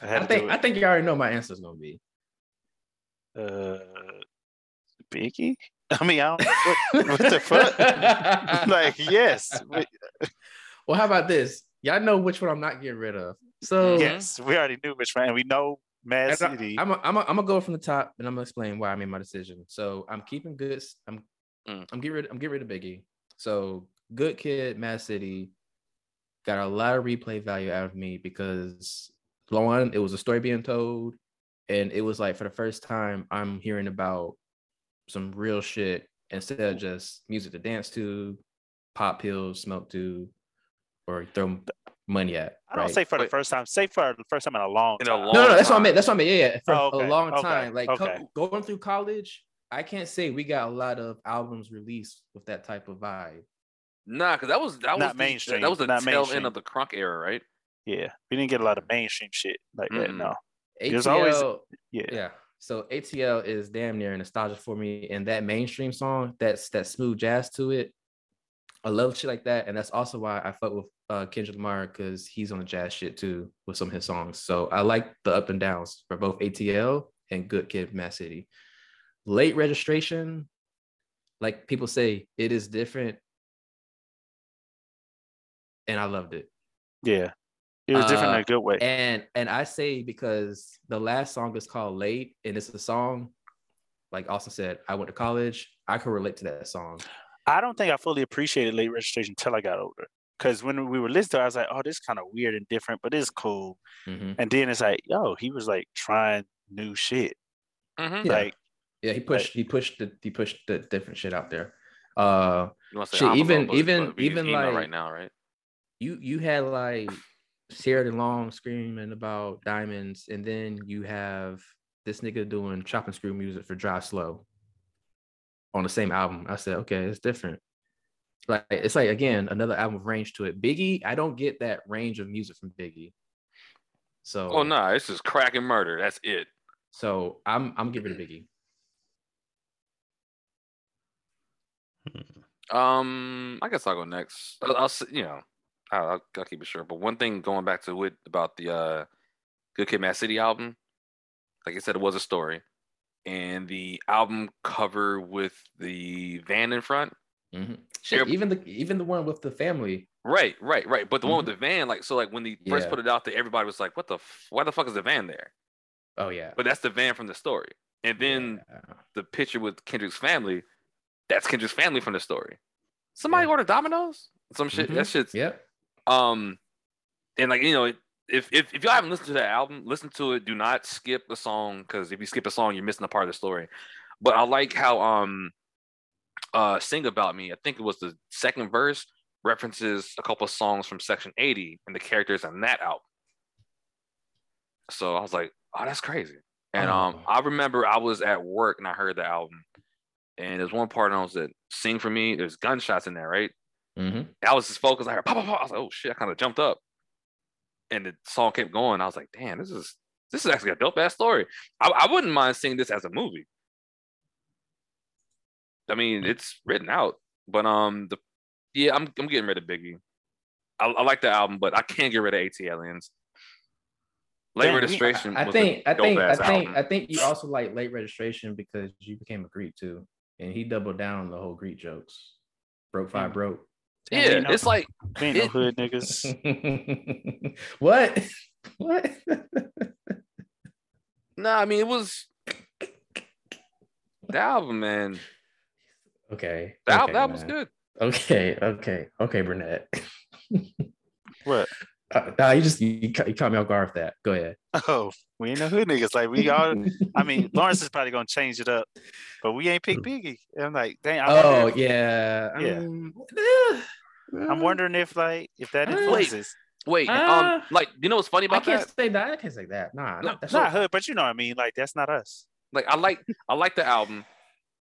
I I think I think you already know my answer is gonna be. Uh, Biggie. I mean, I don't. What, what the fuck? like, yes, Well, how about this? Y'all know which one I'm not getting rid of. So yes. We already knew which one, and we know Mad And I- City. I'm I'm I'm gonna go from the top, and I'm gonna explain why I made my decision. So I'm keeping good. I'm Mm. I'm getting rid. I'm getting rid of Biggie. So Good Kid, Mad City, got a lot of replay value out of me because one, it was a story being told, and it was like for the first time I'm hearing about some real shit instead of just music to dance to, pop pills, smoke to, or throw money at. I don't right? say for the first time. Say for the first time in a long In a long No, no, that's what I time. meant. That's what I meant. Yeah, yeah. For Oh, okay, a long okay, time. Like co- going through college, I can't say we got a lot of albums released with that type of vibe. Nah, because that was that Not was the, mainstream, That was the not tail mainstream. end of the crunk era, right? Yeah, we didn't get a lot of mainstream shit like that. Mm-mm. No, ATL, There's always- yeah. yeah. So ATL is damn near nostalgia for me, and that mainstream song, that's that smooth jazz to it. I love shit like that, and that's also why I fuck with uh, Kendrick Lamar because he's on the jazz shit too with some of his songs. So I like the up and downs for both ATL and Good Kid, Mad City. Late registration, like people say, it is different, and I loved it. yeah, it was different in Uh, a good way. And and I say because the last song is called Late, and it's a song, like Austin said, I went to college. I could relate to that song. I don't think I fully appreciated late registration until I got older. Because when we were listening I was like, oh, this is kind of weird and different, but it's cool. Mhm. And then it's like, yo, he was like trying new shit. Mm-hmm. Yeah. Like, Yeah, he pushed he pushed the he pushed the different shit out there. Uh You want to say shit, even but- even but even like right now, right? you you had like Sierra Leone screaming about diamonds, and then you have this nigga doing chop and screw music for Drive Slow on the same album. I said, okay, it's different. Like it's like again another album with range to it. Biggie, I don't get that range of music from Biggie. So Oh no, nah, this is crack and murder. That's it. so I'm I'm getting rid of Biggie. Um, I guess I'll go next. I'll, I'll you know, I'll, I'll, I'll keep it short. But one thing going back to it about the uh, Good Kid, Mad City album, like I said, it was a story, and the album cover with the van in front. Mhm. Shit, even the even the one with the family. Right, right, right. But the one with the van, like, so, like when they first Yeah. put it out there, everybody was like, "What the? F- why the fuck is the van there?" Oh yeah. But that's the van from the story. And then the picture with Kendrick's family, that's Kendrick's family from the story. Somebody ordered Domino's? Some shit. Mhm. That shit's Yep. um and like you know, if if, if y'all haven't listened to that album, listen to it. Do not skip a song because if you skip a song, you're missing a part of the story. But I like how um uh Sing About Me, I think it was the second verse, references a couple of songs from section 80 and the characters on that album. So I was like, oh, that's crazy. And um, I remember I was at work and I heard the album, and there's one part and I was at "Sing for Me." There's gunshots in there, right? Mm-hmm. I was just focused. I heard pop, pop, pop. I was like, oh shit! I kind of jumped up, and the song kept going. I was like, damn, this is this is actually a dope ass story. I, I wouldn't mind seeing this as a movie. I mean, it's written out, but um, the yeah, I'm I'm getting rid of Biggie. I, I like the album, but I can't get rid of ATLiens. Late registration. I was think I think I think album. I think you also like late registration because you became a Greek too, and he doubled down on the whole Greek jokes. Broke five Mm. broke. Yeah, it's like we ain't no hood niggas. what? What? No, I mean it was the album, man. Okay. The album, okay, the album was good. Okay, okay, okay, Burnett. What? Uh, nah, you just you, ca- you caught me off guard with that. Go ahead. Oh, we ain't no hood niggas. Like we all. I mean, Lawrence is probably gonna change it up, but we ain't pick Biggie. And I'm like, dang. I wonder Oh if- yeah, I yeah. mean, I'm wondering if like if that Uh, influences. Wait, Ah. um, like you know what's funny about that? I can't that? say that. I can't say that. Nah, No, that's It's not hood, but you know what I mean. Like that's not us. Like I like I like the album,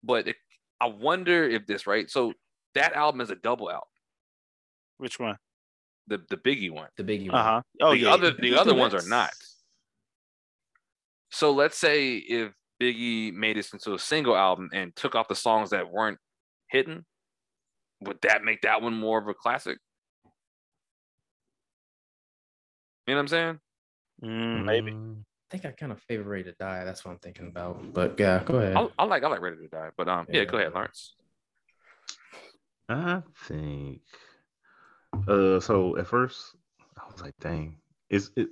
but it, I wonder if this right. So that album is a double album. Which one? The the Biggie one. the biggie. One. Uh huh. Oh the yeah. other the other do ones are not. So let's say if Biggie made this into a single album and took off the songs that weren't hitting, would that make that one more of a classic? You know what I'm saying? Mm, maybe. I think I kind of favor Ready to Die. That's what I'm thinking about. But yeah, go ahead. I, I like I like Ready to Die, but um yeah, go ahead, Lawrence. I think. Uh, so at first I was like, "Dang, it's it,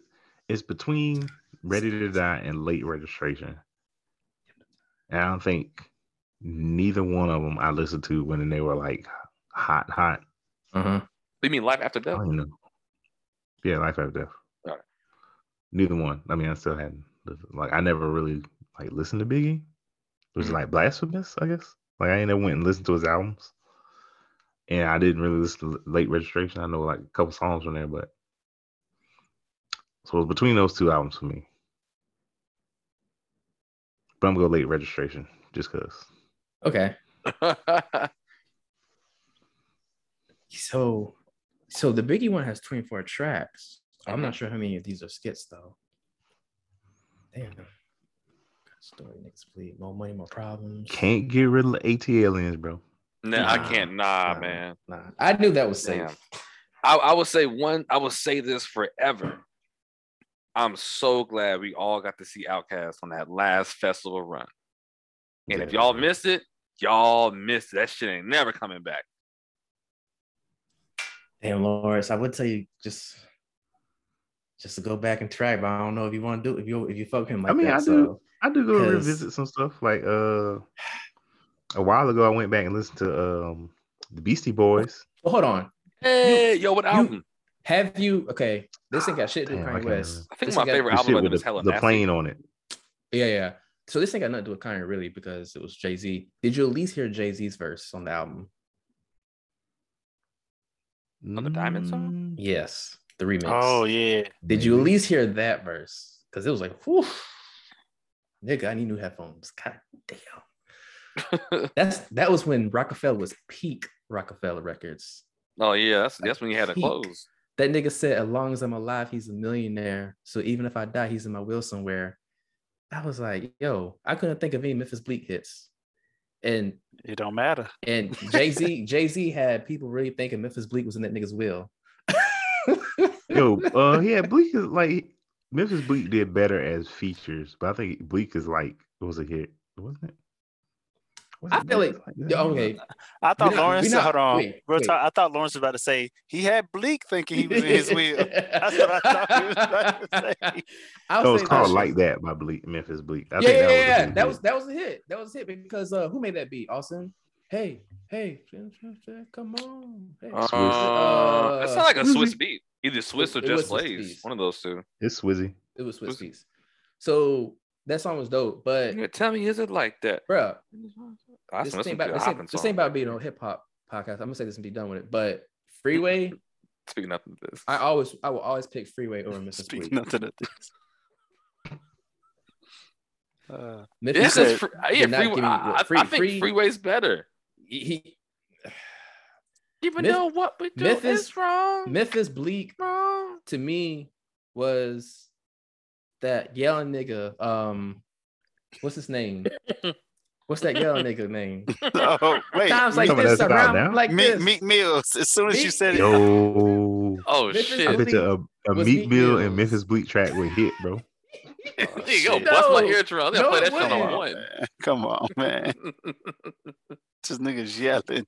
it's between Ready to Die and Late Registration." And I don't think neither one of them I listened to when they were like hot, hot. Uh-huh. You mean Life After Death? Yeah, Life After Death. Alright. Neither one. I mean, I still hadn't listened- like I never really like listened to Biggie. It was Mhm. like blasphemous, I guess. Like I ain't never went and listened to his albums. And I didn't really listen to Late Registration. I know like a couple songs from there, but so it was between those two albums for me. But I'm gonna go Late Registration just cause. Okay. So, so the Biggie one has 24 tracks. I'm not sure how many of these are skits though. Damn. Story next bleed. More money, more problems. Can't get rid of ATLiens, bro. Nah, I can't. Nah, nah. man. Nah, I knew that was safe. Damn. I, I would say one. I would say this forever. I'm so glad we all got to see Outkast on that last festival run. And if y'all bro. missed it, y'all missed it. That shit ain't never coming back. Damn, Lawrence, I would tell you just just to go back and track, but I don't know if you want to do if you if you fuck him like I mean, that. I do. so- I do go revisit some stuff. Like uh, a while ago, I went back and listened to um the Beastie Boys. Well, hold on. Hey, yo, what album? Have you okay? This ain't got shit to do with Kanye West. remember. I think This my ain't got- favorite album shit of them is the, Hella the Nasty. plane on it. Yeah, yeah. So this ain't got nothing to do with Kanye really because it was Jay Z. Did you at least hear Jay Z's verse on the album? On the Diamond song? Mm, Yes, the remix. Oh yeah. Did you at least hear that verse? Because it was like, whew, nigga, I need new headphones. God damn. That's that was when Roc-A-Fella was peak Roc-A-Fella Records. oh yeah, that's that's when you had to close. That nigga said, as long as I'm alive, he's a millionaire. So even if I die, he's in my will somewhere. I was like, yo, I couldn't think of any Memphis Bleek hits. And It don't matter. and Jay Z, Jay Z had people really thinking Memphis Bleek was in that nigga's will. Yo, uh, yeah, Bleek is like Memphis Bleek did better as features, but I think Bleek is like it was a hit, wasn't it? Was I feel like, like that? okay, I thought We not- Lawrence. not- hold on. wait, Real wait. talk, I thought Lawrence was about to say he had Bleek thinking he was in his wheel. That's what I thought he was about to say. I'll No, it's called like that by Bleek, Memphis Bleek. I yeah, think yeah, that yeah, yeah. was That was that was a hit. That was a hit because uh, who made that beat? Austin. Hey, hey, come on. Hey. Uh, Uh, that sounds like a Swizzy. Swizz beat. Either Swizz or It- it just was plays. One of those two. it's Swizzy. It was Swizz Swizzy. Beats. So that song was dope, but You tell me, is it like that? bruh, I this listen thing about this hopping ain't, this song. ain't about being on hip hop podcast. I'm gonna say this and be done with it. But Freeway, Speaking nothing to this. I always I will always pick Freeway over Memphis Speak Bleek. nothing of this. Uh, Memphis Yeah, Bleek fr- did yeah freeway, me- I, I- free- I think free- Freeway's better. he, he- Even Memph- though what we do Memphis- is wrong. Memphis Bleek wrong. to me was that yelling nigga. Um, what's his name? What's that yelling nigga name? oh wait, Times like Some of this around like Meek, this. Meek Mills. As soon as you Meek- said it, Yo, Oh Memphis shit! I bet you a, a was Meek Meek Mill and Memphis Bleek track would hit, bro. There you go. Bust my No. eardrum. They'll No, play that shit on one. come on, man. Just niggas yelling.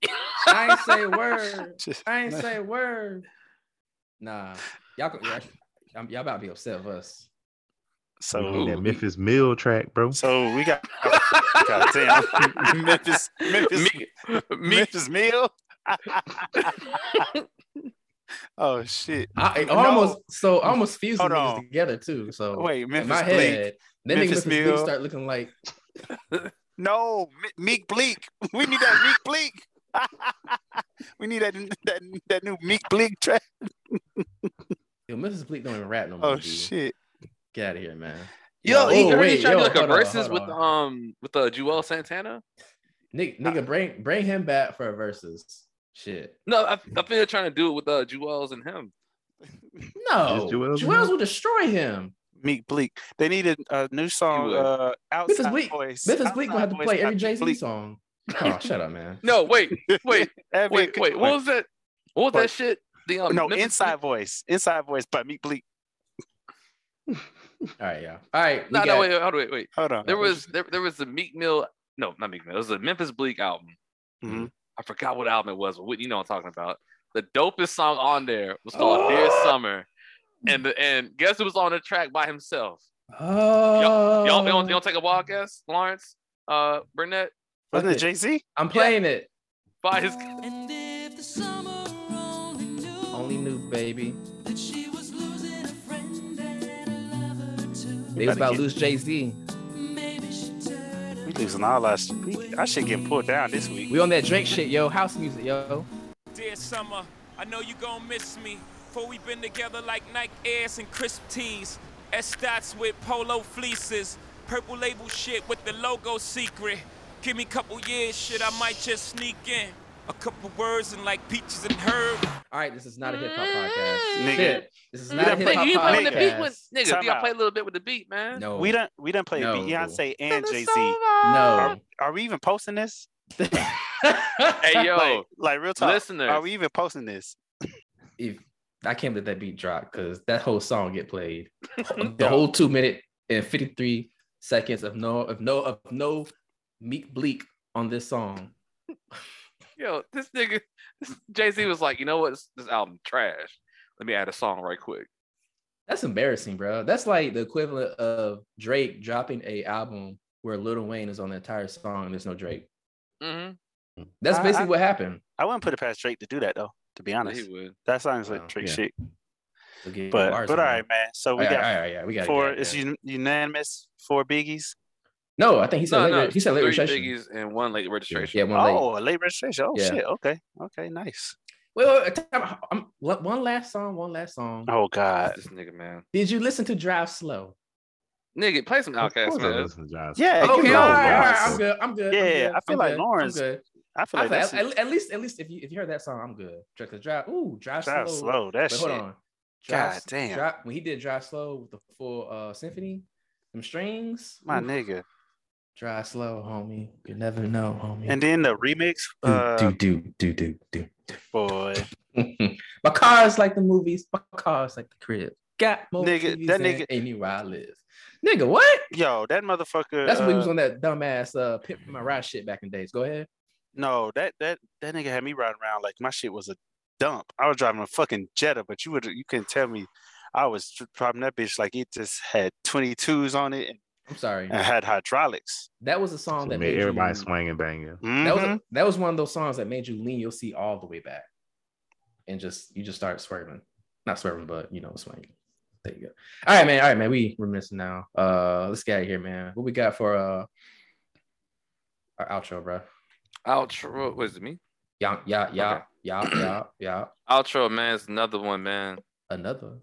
I ain't say word. Just- I ain't say word. Nah, y'all, go- y'all, y'all y'all about to be upset with us. So, We need that Memphis Mill track, bro. so we got. Oh, God damn, Memphis, Memphis, Me, me, Memphis Mill. Oh shit! I, I No. almost so I almost fused the Hold niggas on. together too. So Wait, in my Bleek, head, then nigga Memphis Memphis Mill. start looking like No, Me- Meek Bleek. We need that Meek Bleek. we need that that that new Meek Bleek track. yo, Memphis Bleek don't even rap no oh, more. Oh dude. shit! Get out of here, man. Yo, oh, he already wait, trying to do yo, like a hold on, versus with on. um with uh, Juelz Santana. Nigga, nigga, bring bring him back for a versus. Shit. No, I, I think they're trying to do it with uh Juelz and him. No, Is Juelz Juelz will destroy him. Meek Bleek. They needed a new song. would. Uh, Memphis outside Bleek, voice. Memphis Bleek gonna have to play every Jay Z Bleek. song. Oh, shut up, man. No, wait, wait, That'd be a wait, wait. What was that? What was But- that shit? The um, no, Memphis inside voice. Inside voice by Meek Bleek. All right, yeah. All right. we No, no, got- wait, hold on, wait, wait. Hold on. There was there, there was a Meek Mill. No, not Meek Mill. It was a Memphis Bleek album. Mhm. I forgot what album it was, but what- you know what I'm talking about. The dopest song on there was called "Dear Summer," and the and guess who was on the track by himself? Oh, Y'all, y'all, y'all, y'all take a wild guess, Lawrence, uh, Burnett, Wasn't it Jay Z? I'm playing it. by his. Only knew, baby. They was about to lose Jay Z. We losing all our shit. We- Our shit getting pulled down this week. We on that Drake shit, yo. House music, yo. Dear summer, I know you gon' miss me. For we been together like Nike Airs and crisp tees. S-Dots with polo fleeces. Purple label shit with the logo secret. Give me a couple years, shit, I might just sneak in. A couple words and like peaches and herb. All right, this is not a hip hop mm. podcast. Nigga. Shit. This is not a hip played- hop you play with the beat with nigga. Time You gotta play a little bit with the beat, man. No. We don't we don't play No. Beyonce and Jay Z. No. Are, are we even posting this? Hey yo, like, like real talk. listeners. Are we even posting this? if I can't let that beat drop because that whole song get played. the whole two minute and 53 seconds of no of no of no Meek Bleek on this song. yo, this nigga, Jay Z was like, you know what? This, this album trash. Let me add a song right quick. That's embarrassing, bro. That's like the equivalent of Drake dropping a album where Lil Wayne is on the entire song and there's no Drake. Mm-hmm. That's I- basically I- what happened. I wouldn't put it past Drake to do that though. To be honest, He would. that sounds like Well, Drake yeah. shit. So get But bars but on all it. right, man. So we All right, got all right, yeah, we got four. yeah, It's yeah. un- unanimous. Four biggies. No, I think he said No, late, no, he said late three registration. biggies and one late registration. Yeah, one late. Oh, a late registration. Oh Yeah. shit. Okay. Okay. Nice. Wait, wait, wait, time out. I'm- one one last song, one last song. Oh God. This nigga, man. Did you listen to Drive Slow? Nigga, play some Of Outkast, course I man. to Yeah. Okay, you all know, right, all right, I'm good. I'm good. Yeah, I'm good, I feel I'm like good, Lawrence- I'm good. I feel I like feel- that's at, at least, at least if you if you heard that song, I'm good. Because drive, ooh, drive, Drive slow. Slow, that Wait, hold shit. on. God damn. Drive, when he did drive slow with the full uh symphony, them strings. my oof. nigga. Drive slow, homie. You never know, homie. And then the remix. do, Uh, do do do do do. boy. My car is like the movies. My car is like the crib. Got more Nigga, TVs that nigga- anywhere I live. Nigga, what? Yo, that motherfucker. That's when he was uh, on that dumbass uh pimp my ride shit back in days. Go ahead. No, that that that nigga had me riding around like my shit was a dump. I was driving a fucking Jetta, but you would you couldn't tell me I was driving that bitch like it just had 22s on it and, I'm sorry. and had hydraulics. That was a song So that made made everybody you, swing and bang you. That was a, that was one of those songs that made you lean your seat all the way back, and just you just start swerving, not swerving, but you know swinging. There you go. All right, man. All right, man. We reminiscing now. Uh, let's get out of here, man. What we got for uh our outro, bro? Outro, was it me? Yeah, yeah, yeah, Okay. yeah, yeah, yeah. Outro, man, is another one, man. Another.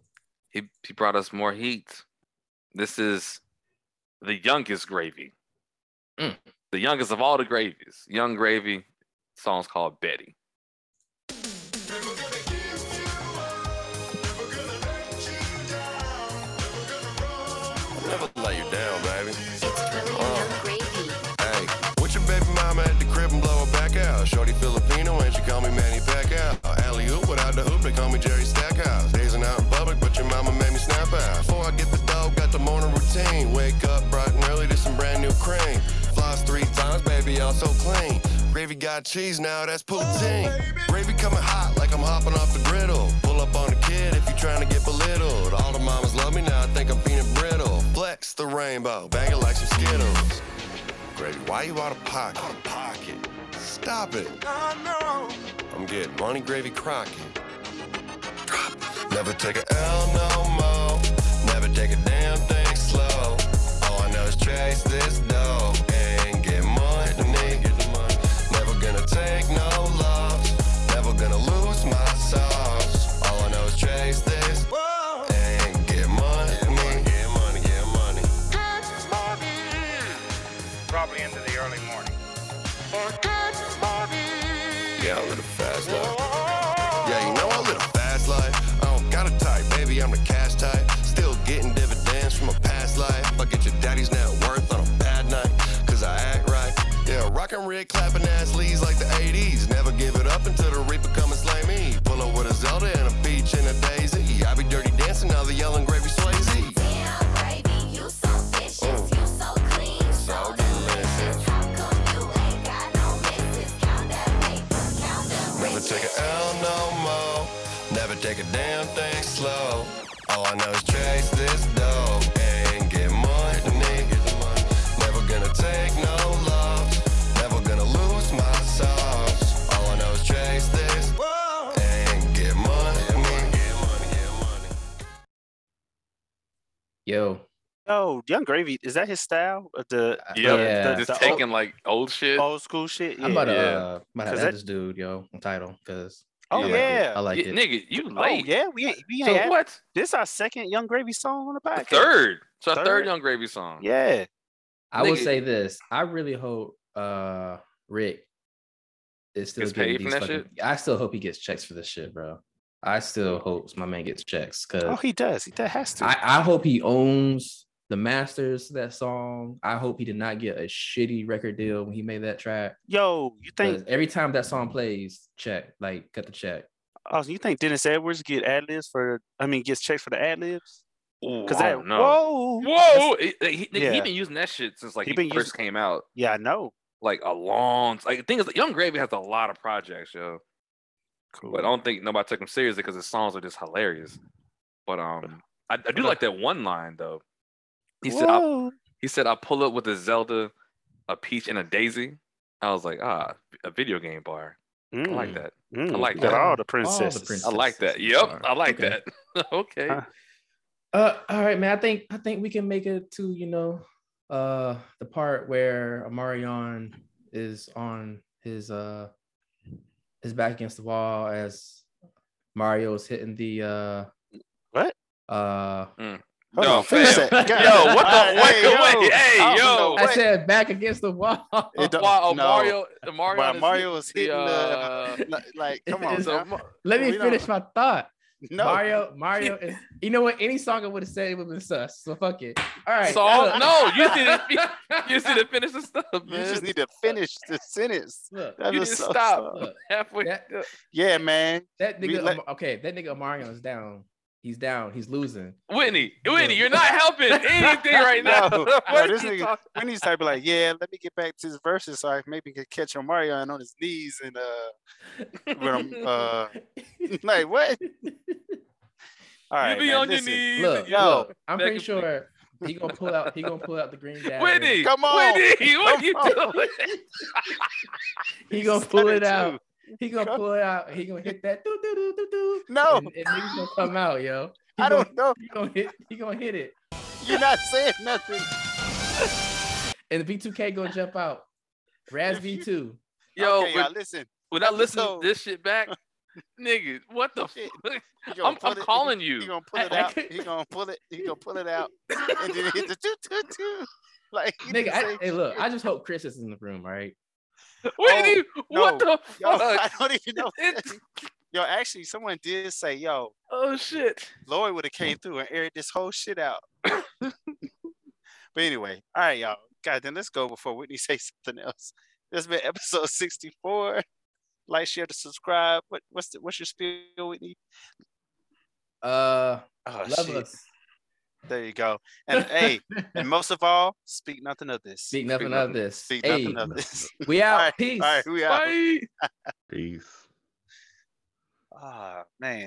He he brought us more heat. This is the youngest gravy. Mm. The youngest of all the gravies. Yung Gravy. Song's called Betty. Never let you down, baby. Hey, with your baby mama at the crib and blow her back out. Shorty Filipino and she call me Manny Pacquiao. Alley oop without the hoop, they call me Jerry Stackhouse. Dazing out in public, but your mama made me snap out. Before I get got the morning routine. Wake up bright and early to some brand new cream. Floss three times, baby, I'm so clean. Gravy got cheese now, that's poutine. Gravy coming hot like I'm hopping off the griddle. Pull up on the kid if you're trying to get belittled. All the mamas love me now, I think I'm peanut brittle. Flex the rainbow, bang it like some Skittles. Gravy, why you out of pocket? Out of pocket. Stop it. I know. I'm getting money, gravy, crockett. Never take a L no more. Take a damn thing slow. All I know is chase this dough red, clapping ass leads like the 80s. Never give it up until the reaper come and slay me. Pull up with a Zelda and a peach and a daisy. I be dirty dancing, now the yelling Yo. Oh, Yung Gravy, is that his style? Uh, The Yeah, the- the- just the old- taking like old shit. old school shit. Yeah. I'm about to, Yeah. uh, about to 'Cause add that- this dude, yo, on title, because Oh I yeah, it. I like Yeah, it. nigga, you Oh late. yeah, we ain't we So ain't had- what? This our second Yung Gravy song on the podcast. Third. It's our third, Third? Yung Gravy song. Yeah. I will Nigga. say this. I really hope uh Rick is still Gets getting paid from these that fucking, I still hope he gets checks for this shit, bro. I still hope my man gets checks because Oh, he does. He does has to. I, I hope he owns the masters to that song. I hope he did not get a shitty record deal when he made that track. Yo, you think? every time that song plays, check, like cut the check. Oh, you think Dennis Edwards get ad libs for? I mean, gets checks for the ad libs? Because that- I don't know. whoa, whoa! He, he, he been using that shit since like He he, been first using- came out. Yeah, I know. Like a long. Like the thing is, Yung Gravy has a lot of projects, yo. Cool. But I don't think nobody took him seriously because his songs are just hilarious. But um, I, I do like that one line though. He said, I, Whoa. "He said I pull up with a Zelda, a peach, and a daisy." I was like, "Ah, a video game bar. I like Mm. that. Mm, I like you got that. all the princesses. I like that. Yep, are- I like okay. that. okay. Huh. Uh, all right, man. I think I think we can make it to you know, uh, the part where Omarion is on his uh his back against the wall as Mario's hitting the uh what uh. Hold Yo, on, finish fam. that. Go- Yo, what the- Hey, wait, yo, wait, hey, I yo. know I what- said back against the wall. It don't- While no. Mario, Mario, While is Mario hitting was hitting uh, the, like, like, come on, So. Let me finish don't- my thought. No. Mario, Mario is. You know what? Any song I would have said it would have been sus. So fuck it. All right. song. look. No, you didn't. You didn't finish the stuff. You just need to finish the sentence. Look, That you was didn't so stop slow. halfway. That- Yeah, man. That nigga, let- okay, that nigga Omarion is down. He's down. He's losing. Whitney, Whitney, you're not helping anything right now. No, no, this nigga, talking- Whitney's type of like, yeah, let me get back to his verses so I maybe could catch on Mario on his knees and uh, when I'm uh, like what? All right, you be man, on listen. your knees. Look, yo, look, I'm pretty could- sure he gonna pull out. He gonna pull out the green dagger. Whitney, Come on. Whitney, what you on. doing? He gonna pull it it out. Too. He gonna pull it out. He gonna hit that. Doo, doo, doo, doo, doo, No. and, and niggas gonna come out, yo. He I gonna, don't know. He gonna hit. He gonna hit it, You're not saying nothing. and the B2K gonna jump out. Raz V2. Yo, okay, when, listen. when I listen episode- to this shit back, nigga, what the Shit. fuck? I'm, pull I'm it- calling He you. gonna pull it I- I out. could- He gonna pull it. He gonna pull it out, and then hit the toot toot toot. Like Nigga, I, hey, look. I just hope Chris is in the room, all right? Whitney, no. what the Yo, I don't even know. Yo, actually, someone did say, "Yo, oh shit. Lloyd would have came through and aired this whole shit out." but anyway, all right, y'all. God, then let's go before Whitney says something else. This has been episode sixty-four. Like, share, to subscribe. What, what's the, what's your spiel, Whitney? Uh, Oh, love shit. us. There you go. And hey, and most of all, speak nothing of this. Speak nothing nothing- of this. Speak Hey, nothing of this. we out. All right, Peace. All right, we out. Bye. Peace. Ah, man.